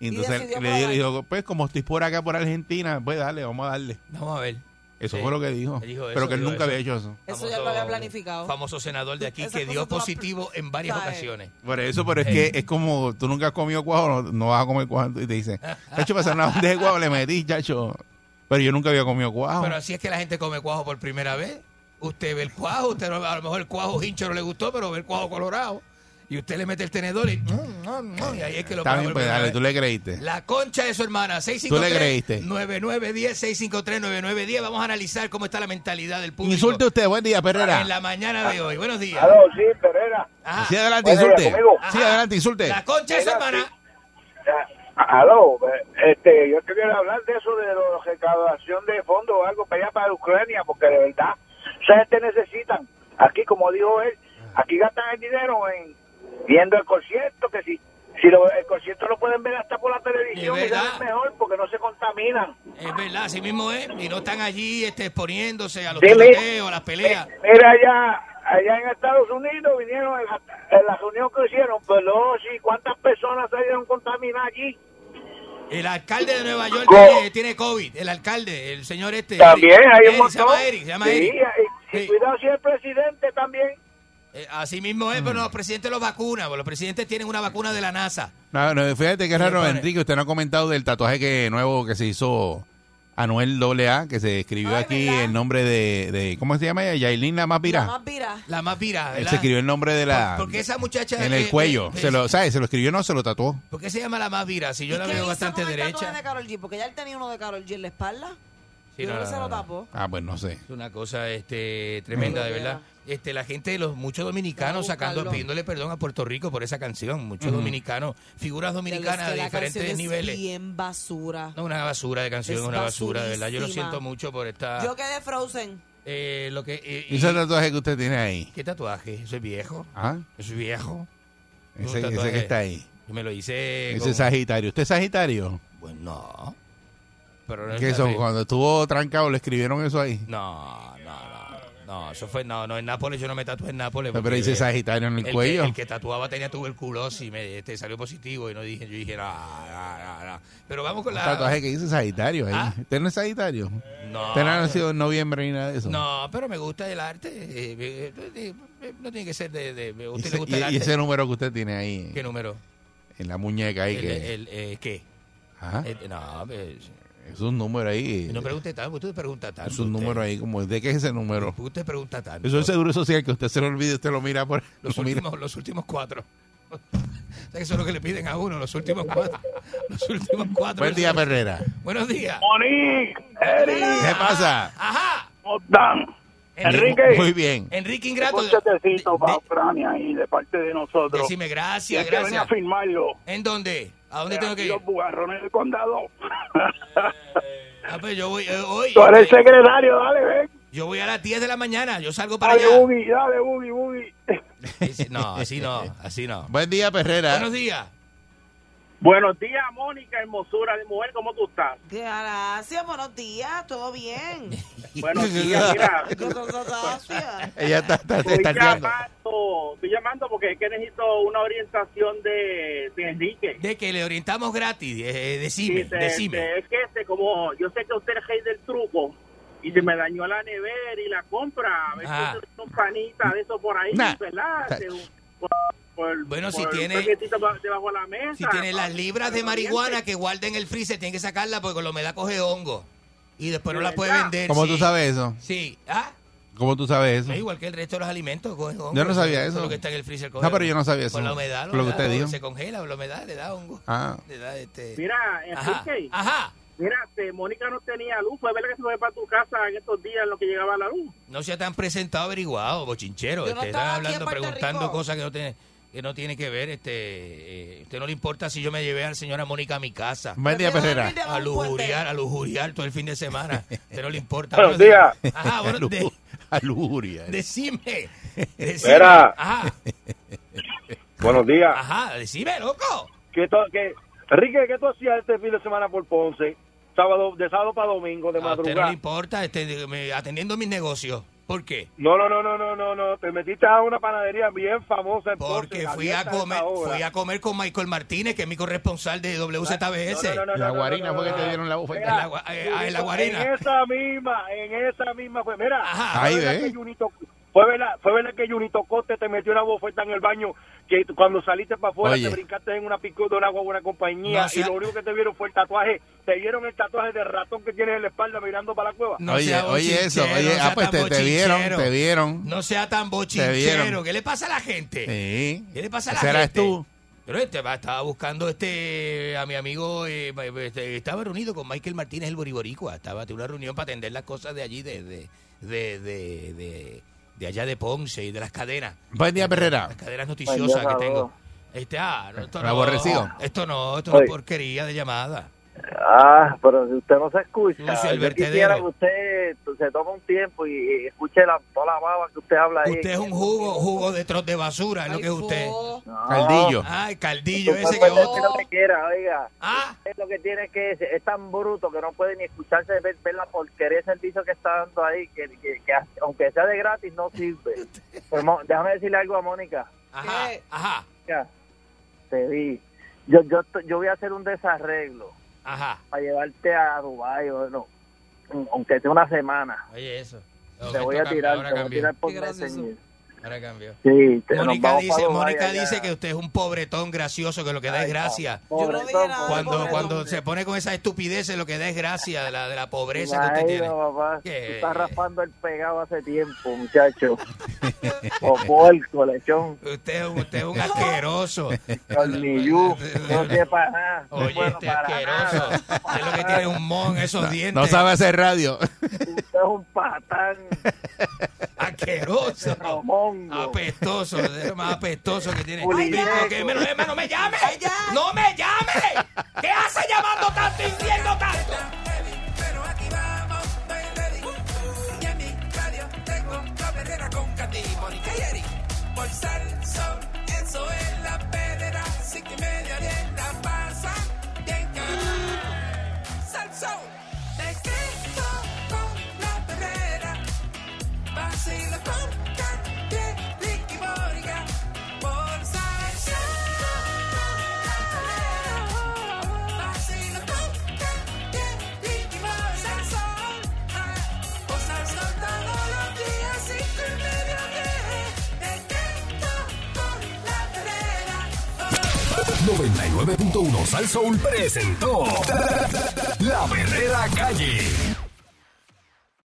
Y entonces le dijo, pues como estoy por acá, por Argentina, pues dale, vamos a darle. Vamos a ver. Eso Sí. fue lo que dijo. Dijo Pero eso, que él nunca eso. había hecho eso. Eso ya lo había planificado. Famoso senador de aquí que dio positivo en varias ¿sabes? ocasiones. Por eso, pero es Eh. que es como tú nunca has comido cuajo, no, no vas a comer cuajo. Y te dicen, chacho, pasar una bandeja de cuajo, le metí, chacho. Pero yo nunca había comido cuajo. Pero así es que la gente come cuajo por primera vez. Usted ve el cuajo, usted no- a lo mejor el cuajo hincho no le gustó, pero ve el cuajo colorado. Y usted le mete el tenedor y, mm, mm, mm, y ahí es que lo Está bien, pues dale, tú le creíste. La concha de su hermana, 653 ¿Tú le creíste? 9910 653 9910 Vamos a analizar cómo está la mentalidad del público. Insulte usted, buen día, Perrera. En la mañana de hoy. Buenos días. Aló, sí, Pereira. Ajá. Sí, adelante, insulte. conmigo. Sí, adelante, insulte. La concha de su Mira, hermana. Aló, este, yo quería hablar de eso, de la recaudación de fondos o algo para allá para Ucrania, porque de verdad, esa gente necesitan. Aquí, como dijo él, aquí gastan el dinero en viendo el concierto, que si, si lo- el concierto lo pueden ver hasta por la televisión, Es verdad. es mejor porque no se contaminan. Es verdad, así mismo es. Y no están allí este, exponiéndose a los Sí, tiroteos, a las peleas. Mira, allá, allá en Estados Unidos vinieron en la, en la reunión que hicieron, pero sí, ¿cuántas personas salieron contaminadas allí? El alcalde de Nueva York tiene, tiene COVID. El alcalde, el señor este. También hay un Eric, Se montón. llama Eric, se llama Sí, Eric. y- y cuidado si el presidente también. Eh, así mismo es, pero los presidentes los vacunan. Los presidentes tienen una vacuna de la NASA. No, no, fíjate que raro, Enrique, usted no ha comentado del tatuaje que nuevo que se hizo Anuel AA, que se escribió aquí el nombre de, de ¿cómo se llama ella? Yailin la más La vira. más vira. La más vira, Él se escribió el nombre de la... Por- porque esa muchacha... en eh, el cuello. eh, se lo, ¿sabes? Se lo escribió, no, se lo tatuó. ¿Por qué se llama la más vira? Si yo la ¿Qué veo bastante derecha. de Karol G? Porque ya él tenía uno de Karol G en la espalda. Sí, Yo no, creo que no, se lo no. tapó. Ah, pues no sé. Es una cosa este, tremenda, de verdad. Este, la gente, los muchos dominicanos sacando, pidiéndole perdón a Puerto Rico por esa canción. Muchos dominicanos, figuras dominicanas que de la diferentes canción es niveles. bien basura. No, una basura de canción, Es una basura, de verdad. Yo lo basurísima. siento mucho por esta... Yo quedé frozen. Eh, lo que, eh, ¿Y ese tatuaje que usted tiene ahí? ¿Qué tatuaje? Eso es viejo. ¿Ah? Eso es viejo. Ese, Un ese tatuaje. que está ahí. Yo me lo hice. Ese con- es Sagitario. ¿Usted es Sagitario? Pues no. Pero no ¿Qué bien. Cuando estuvo trancado, le escribieron eso ahí. No, no, no. No, eso fue. No, no, en Nápoles yo no me tatué en Nápoles. Pero dice Sagitario en el cuello. el que tatuaba tenía tuberculosis y me este, salió positivo y no dije, yo dije, no, no, no, no. Pero vamos con Un la. tatuaje que dice Sagitario ahí. ¿Ah? ¿Usted no es Sagitario? No. ¿Usted no ha nacido en noviembre ni nada de eso? No, pero me gusta el arte. eh, eh, eh, no tiene que ser de. de ¿A ¿Y usted ese, le gusta el arte? y ese número que usted tiene ahí ¿Qué número? en la muñeca ahí El, que el, eh, ¿Qué? Ajá. Eh, no, pues, es un número ahí. no pregunte tanto, usted pregunta tanto. es un usted. número ahí como ¿de qué es ese número? Usted pregunta tanto. Eso es seguro social que usted se lo olvide, usted lo mira por Los lo mira. últimos, los últimos cuatro. O (laughs) sea, Eso es lo que le piden a uno, los últimos cuatro. Los últimos cuatro. Buen día, Perrera. Buenos días. Monique, Eric, ¿Qué pasa? Ajá. ¿cómo están? Enrique. Muy bien. Enrique Ingrato. Un chetecito para Ucrania ahí de parte de nosotros. Decime Y gracias, que venir a gracias. firmarlo. ¿En dónde? ¿A dónde tengo que ir? Los bugarrones del condado. Ah, pues yo voy eh, hoy. Tú eres el secretario, dale, ven. Yo voy a las 10 de la mañana. Yo salgo para Dale, allá. Boogie, dale, Boogie, Boogie. No, así no, así no. Buen día, Perrera. Buenos días. Buenos días, Mónica, hermosura de mujer, ¿cómo tú estás? Gracias, buenos días, todo bien. (laughs) Buenos días, mira. (laughs) Gracias. Ella está, está, está Estoy llamando, estoy llamando porque es que necesito una orientación de, de Enrique. De que le orientamos gratis. Eh, Sí, decime, de- decime. de- es que este, como yo sé que usted es rey del truco y se me dañó la nevera y la compra, a ver Ah. si son panitas de eso por ahí, Nah. ¿verdad? Por- por- Bueno, si por tiene- paquetito ba- debajo de la mesa. Si tiene las libras de marihuana que guarda en el freezer, tiene que sacarla porque con la humedad coge hongo. Y después no la puede vender. ¿Cómo sí. tú sabes eso? Sí. Ah, ¿Cómo tú sabes eso? es igual que el resto de los alimentos. Coge hongo. Yo no sabía eso. Lo que está en el freezer coge No, pero yo no sabía eso. Con la humedad. Lo que usted dijo. Se congela, la humedad le da hongo. Ah. Le da este... Mira, Ajá, ajá. Mira, este, Mónica no tenía luz. Fue verdad que se fue para tu casa en estos días en lo que llegaba la luz. No se te han presentado averiguado, bochinchero. Yo no están hablando, preguntando Rico. cosas que no tienen. que no tiene que ver, este, eh, usted no le importa si yo me llevé al señora Mónica a mi casa. Buen día, Perrera. A lujuriar, a lujuriar todo el fin de semana. (laughs) usted no le importa. Buenos días. Ajá, (laughs) buenos días. A lujuria. Decime. decime. Ajá, Buenos días. ajá, decime, loco. ¿Qué to- qué- Enrique, ¿qué tú hacías este fin de semana por Ponce? Sábado, de sábado para domingo, de A usted no madrugada. le importa este, me- atendiendo mis negocios. ¿Por qué? No, no, no, no, no, no, no. Te metiste a una panadería bien famosa en Ponce. Porque fui a comer, fui a comer con Michael Martínez, que es mi corresponsal de WZBS. No, no, no, La no, no, guarina no, fue que no, te dieron la gua- eh, en la guarina. En esa misma, en esa misma fue. Mira, Ajá. Ahí ve. que Junito- fue verdad, fue verdad que Junito Cote te metió una bofeta en el baño, que cuando saliste para afuera Oye. te brincaste en una pico de una buena compañía No sea- y lo único que te vieron fue el tatuaje, te vieron el tatuaje de ratón que tienes en la espalda mirando para la cueva. No oye, sea oye eso, oye, no ah, pues te, te vieron, te vieron. No sea tan Te bochinchero. vieron. ¿Qué le pasa a la gente? Sí. ¿Qué le pasa a la gente? tú. Pero este va- estaba buscando este a mi amigo, eh, este, estaba reunido con Michael Martínez el Boriboricua. Estaba en una reunión para atender las cosas de allí, de, de, de, de, de- allá de Ponce y de las cadenas. Buen día, Perrera. Las cadenas noticiosas día, que tengo. Este, ah, no, esto no, Aborrecido. esto no, esto no es porquería de llamada. Ah, pero si usted no se escucha, el yo quisiera que usted se tome un tiempo y, y escuche la, toda la baba que usted habla ahí. Usted es un jugo, jugo de troz de basura, es lo que es usted. No. Caldillo. El caldillo Usted ese que otro. lo que quiera, oiga. Ah. Usted lo que tiene que es, es tan bruto que no puede ni escucharse, ver, ver la porquería de servicio que está dando ahí, que, que- que aunque sea de gratis no sirve. (laughs) Pero, Mo- déjame decirle algo a Mónica. Ajá, ajá, Ya, te vi. Yo, yo, yo voy a hacer un desarreglo ajá. para llevarte a Dubái, o no, aunque sea una semana. Oye, eso. te voy a tirar, te voy a tirar por. Messenger. Ahora cambió. Sí, Mónica dice, Mónica que usted es un pobretón gracioso, que lo que da es gracia. Yo no dije Pobretón, nada de Cuando, pobretón. cuando se pone con esa estupidez, lo que da es gracia de la, de la pobreza que usted tiene. papá. ¿Qué? Tú estás raspando el pegado hace tiempo, muchacho. (laughs) o puerco, lechón. Usted, es un- usted es un asqueroso. Tornillú. No sepa nada. Oye, bueno este asqueroso. Usted lo que tiene un mon esos dientes. No sabe hacer radio. Usted es un patán. (laughs) Asqueroso. Romongo. Apestoso. Es lo más apestoso que tiene. Que me, no, no me llame. No me llame. ¿Qué hace llamando tanto y diciendo tanto? Pero aquí vamos, estoy ready. Y en mi radio tengo la perrera con Katy, Mónica y Eric. Por Salsón, eso es la perrera. Cinco y media, diez, la pasa bien cabrón. Salsón, te quedo con la perrera. Vacilo con 99.1 Sal Soul presentó La Verdadera Calle.